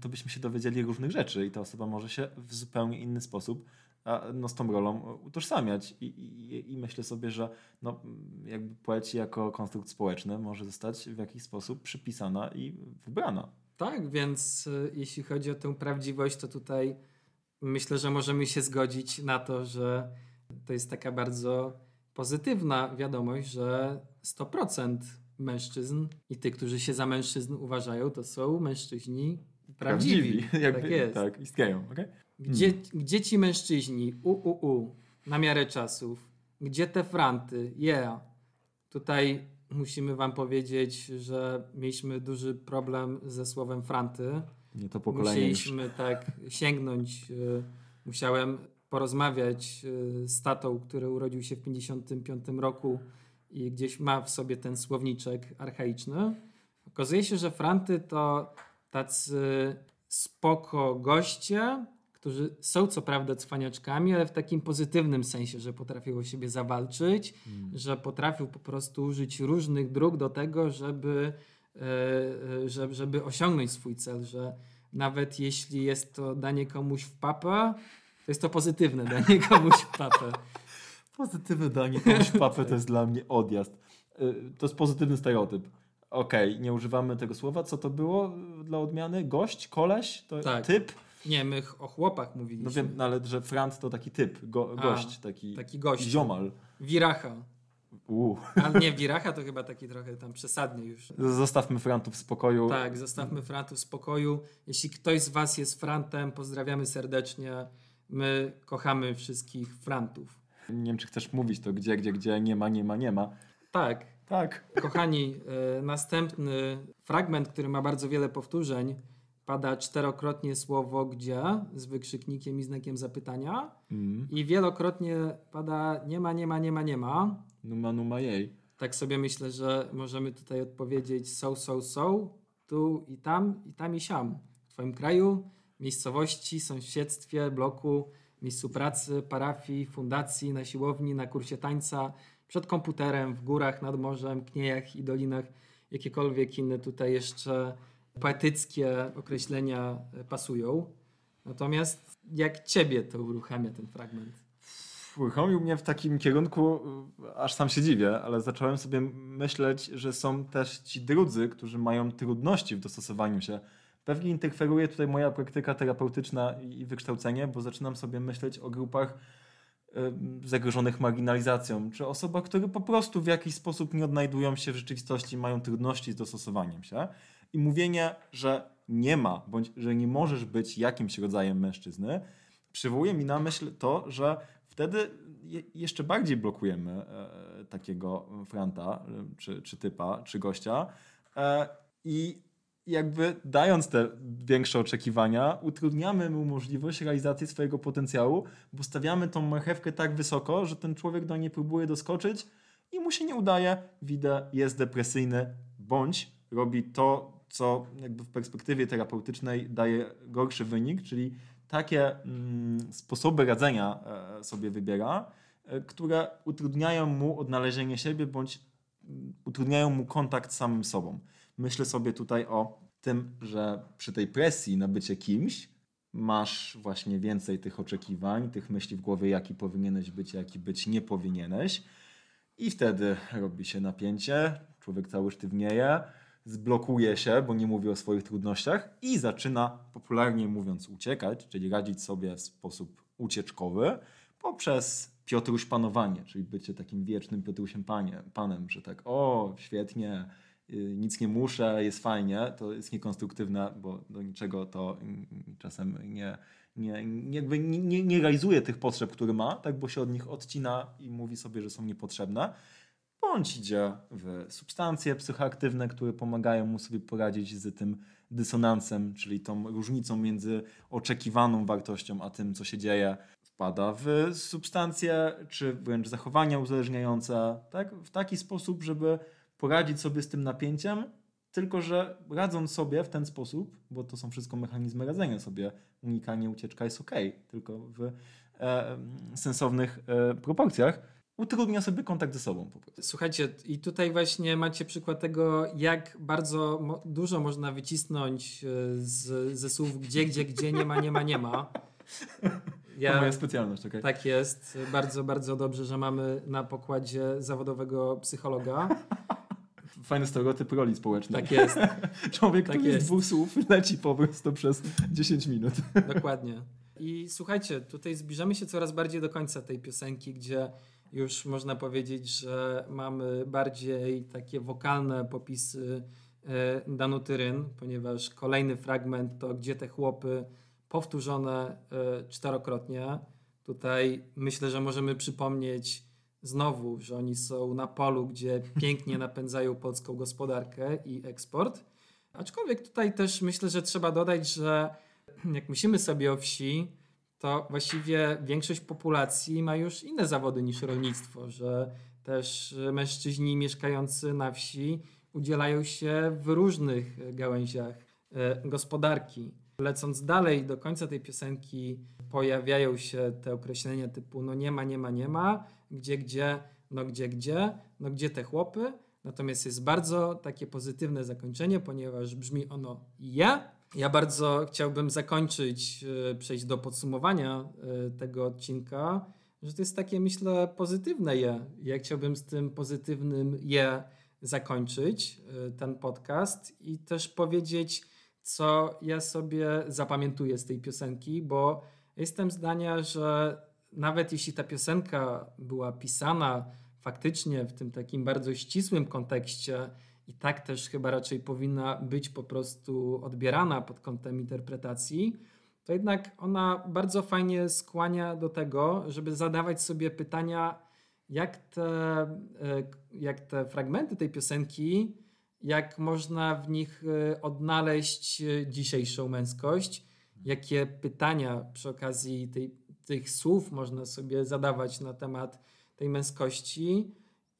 to byśmy się dowiedzieli różnych rzeczy i ta osoba może się w zupełnie inny sposób a, no, z tą rolą utożsamiać. I, i, I myślę sobie, że no, jakby płeć jako konstrukt społeczny może zostać w jakiś sposób przypisana i wybrana. Tak, więc y, jeśli chodzi o tę prawdziwość, to tutaj myślę, że możemy się zgodzić na to, że to jest taka bardzo pozytywna wiadomość, że 100% mężczyzn i tych, którzy się za mężczyzn uważają, to są mężczyźni prawdziwi. Jakby, tak jest. Tak, istnieją. Okay? Gdzie, gdzie ci mężczyźni? U, u, u. Na miarę czasów. Gdzie te franty? Yeah. Tutaj musimy wam powiedzieć, że mieliśmy duży problem ze słowem franty. Nie to pokolenie. Musieliśmy tak sięgnąć. y, Musiałem porozmawiać y, z tatą, który urodził się w 55 roku i gdzieś ma w sobie ten słowniczek archaiczny. Okazuje się, że franty to tacy spoko goście, którzy są co prawda cwaniaczkami, ale w takim pozytywnym sensie, że potrafią o siebie zawalczyć, Mm. że potrafią po prostu użyć różnych dróg do tego, żeby, e, e, żeby, żeby osiągnąć swój cel, że nawet jeśli jest to danie komuś w papę, to jest to pozytywne danie komuś w papę. Pozytywne danie komuś papę to jest dla mnie odjazd. Y, To jest pozytywny stereotyp. Okej, nie używamy tego słowa. Co to było dla odmiany? Gość? Koleś? To Tak. Typ? Nie, my o chłopach mówiliśmy. No wiem, no ale że Franc to taki typ, go, A, gość, taki, Taki gość. ziomal. Wiracha. Uu. A nie, wiracha to chyba taki trochę tam przesadnie już. Zostawmy Frantów w spokoju. Tak, zostawmy frantów w spokoju. Jeśli ktoś z Was jest frantem, pozdrawiamy serdecznie. My kochamy wszystkich frantów. Nie wiem, czy chcesz mówić to gdzie, gdzie, gdzie, nie ma, nie ma, nie ma. Tak, Tak. kochani, e, następny fragment, który ma bardzo wiele powtórzeń. Pada czterokrotnie słowo gdzie z wykrzyknikiem i znakiem zapytania. Mm. I wielokrotnie pada nie ma, nie ma, nie ma, nie ma. Numa, numa jej. Tak sobie myślę, że możemy tutaj odpowiedzieć są, są, są, tu i tam, i tam i siam. W Twoim kraju, miejscowości, sąsiedztwie, bloku, miejscu pracy, parafii, fundacji, na siłowni, na kursie tańca, przed komputerem, w górach, nad morzem, kniejach i dolinach, jakiekolwiek inne tutaj jeszcze poetyckie określenia e, pasują. Natomiast jak ciebie to uruchamia ten fragment? Uruchomił mnie w takim kierunku, y, aż sam się dziwię, ale zacząłem sobie myśleć, że są też ci drudzy, którzy mają trudności w dostosowaniu się. Pewnie interferuje tutaj moja praktyka terapeutyczna i wykształcenie, bo zaczynam sobie myśleć o grupach y, zagrożonych marginalizacją, czy osobach, które po prostu w jakiś sposób nie odnajdują się w rzeczywistości, mają trudności z dostosowaniem się. I mówienie, że nie ma, bądź że nie możesz być jakimś rodzajem mężczyzny, przywołuje mi na myśl to, że wtedy je, jeszcze bardziej blokujemy e, takiego franta, czy, czy typa, czy gościa. E, I jakby dając te większe oczekiwania, utrudniamy mu możliwość realizacji swojego potencjału, bo stawiamy tą marchewkę tak wysoko, że ten człowiek do niej próbuje doskoczyć i mu się nie udaje, widzę, jest depresyjny, bądź robi to, co jakby w perspektywie terapeutycznej daje gorszy wynik, czyli takie mm, sposoby radzenia e, sobie wybiera, e, które utrudniają mu odnalezienie siebie bądź mm, utrudniają mu kontakt z samym sobą. Myślę sobie tutaj o tym, że przy tej presji na bycie kimś masz właśnie więcej tych oczekiwań, tych myśli w głowie, jaki powinieneś być, jaki być nie powinieneś. I wtedy robi się napięcie, człowiek cały sztywnieje, zblokuje się, bo nie mówi o swoich trudnościach i zaczyna, popularnie mówiąc, uciekać, czyli radzić sobie w sposób ucieczkowy poprzez Piotruś panowanie, czyli bycie takim wiecznym Piotrusiem panie, panem, że tak o, świetnie, y, nic nie muszę, jest fajnie, to jest niekonstruktywne, bo do niczego to czasem nie, nie, nie, jakby nie, nie realizuje tych potrzeb, które ma, tak, bo się od nich odcina i mówi sobie, że są niepotrzebne bądź idzie w substancje psychoaktywne, które pomagają mu sobie poradzić z tym dysonansem, czyli tą różnicą między oczekiwaną wartością a tym, co się dzieje. Wpada w substancje, czy wręcz zachowania uzależniające, tak? w taki sposób, żeby poradzić sobie z tym napięciem, tylko że radząc sobie w ten sposób, bo to są wszystko mechanizmy radzenia sobie, unikanie, ucieczka jest ok, tylko w e, sensownych e, proporcjach, utrudnia sobie kontakt ze sobą po prostu. Słuchajcie, i tutaj właśnie macie przykład tego, jak bardzo mo dużo można wycisnąć e, z, ze słów gdzie, gdzie, gdzie, nie ma, nie ma, nie ma. Ja, to moja specjalność, okay. Tak jest. Bardzo, bardzo dobrze, że mamy na pokładzie zawodowego psychologa. Fajny stereotyp roli społecznej. Tak jest. Człowiek, tak który jest. z dwóch słów leci po prostu przez 10 minut. Dokładnie. I słuchajcie, tutaj zbliżamy się coraz bardziej do końca tej piosenki, gdzie już można powiedzieć, że mamy bardziej takie wokalne popisy e, Danuty Ryn, ponieważ kolejny fragment to Gdzie te chłopy powtórzone e, czterokrotnie. Tutaj myślę, że możemy przypomnieć znowu, że oni są na polu, gdzie pięknie napędzają polską gospodarkę i eksport. Aczkolwiek tutaj też myślę, że trzeba dodać, że jak myślimy sobie o wsi, to właściwie większość populacji ma już inne zawody niż rolnictwo, że też mężczyźni mieszkający na wsi udzielają się w różnych gałęziach e, gospodarki. Lecąc dalej do końca tej piosenki pojawiają się te określenia typu no nie ma, nie ma, nie ma, gdzie, gdzie, no gdzie, gdzie, no gdzie te chłopy. Natomiast jest bardzo takie pozytywne zakończenie, ponieważ brzmi ono ja, ja bardzo chciałbym zakończyć, e, przejść do podsumowania e, tego odcinka, że to jest takie, myślę, pozytywne je. Ja chciałbym z tym pozytywnym je zakończyć e, ten podcast i też powiedzieć, co ja sobie zapamiętuję z tej piosenki, bo jestem zdania, że nawet jeśli ta piosenka była pisana faktycznie w tym takim bardzo ścisłym kontekście, i tak też chyba raczej powinna być po prostu odbierana pod kątem interpretacji, to jednak ona bardzo fajnie skłania do tego, żeby zadawać sobie pytania, jak te, e, jak te fragmenty tej piosenki, jak można w nich e, odnaleźć dzisiejszą męskość, jakie pytania przy okazji tej, tych słów można sobie zadawać na temat tej męskości.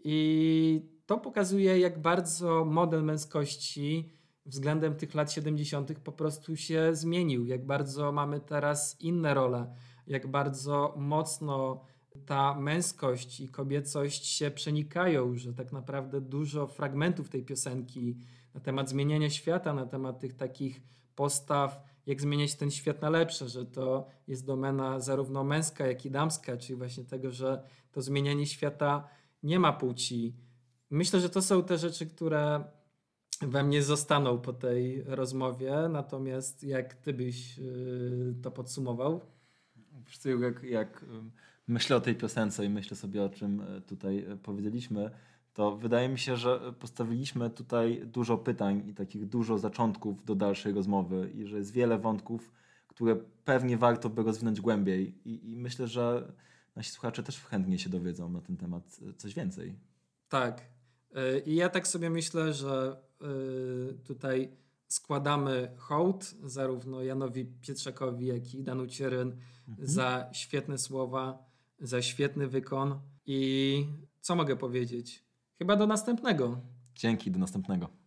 I to pokazuje, jak bardzo model męskości względem tych lat 70. po prostu się zmienił, jak bardzo mamy teraz inne role, jak bardzo mocno ta męskość i kobiecość się przenikają, że tak naprawdę dużo fragmentów tej piosenki na temat zmieniania świata, na temat tych takich postaw, jak zmieniać ten świat na lepsze, że to jest domena zarówno męska, jak i damska, czyli właśnie tego, że to zmienianie świata nie ma płci, Myślę, że to są te rzeczy, które we mnie zostaną po tej rozmowie. Natomiast jak ty byś y, to podsumował? Jak, jak myślę o tej piosence i myślę sobie o czym e, tutaj e, powiedzieliśmy, to wydaje mi się, że postawiliśmy tutaj dużo pytań i takich dużo zaczątków do dalszej rozmowy i że jest wiele wątków, które pewnie warto by rozwinąć głębiej i, i myślę, że nasi słuchacze też chętnie się dowiedzą na ten temat e, coś więcej. Tak, i ja tak sobie myślę, że y, tutaj składamy hołd zarówno Janowi Pietrzakowi, jak i Danu Cieryn mhm. za świetne słowa, za świetny wykon i co mogę powiedzieć? Chyba do następnego. Dzięki, do następnego.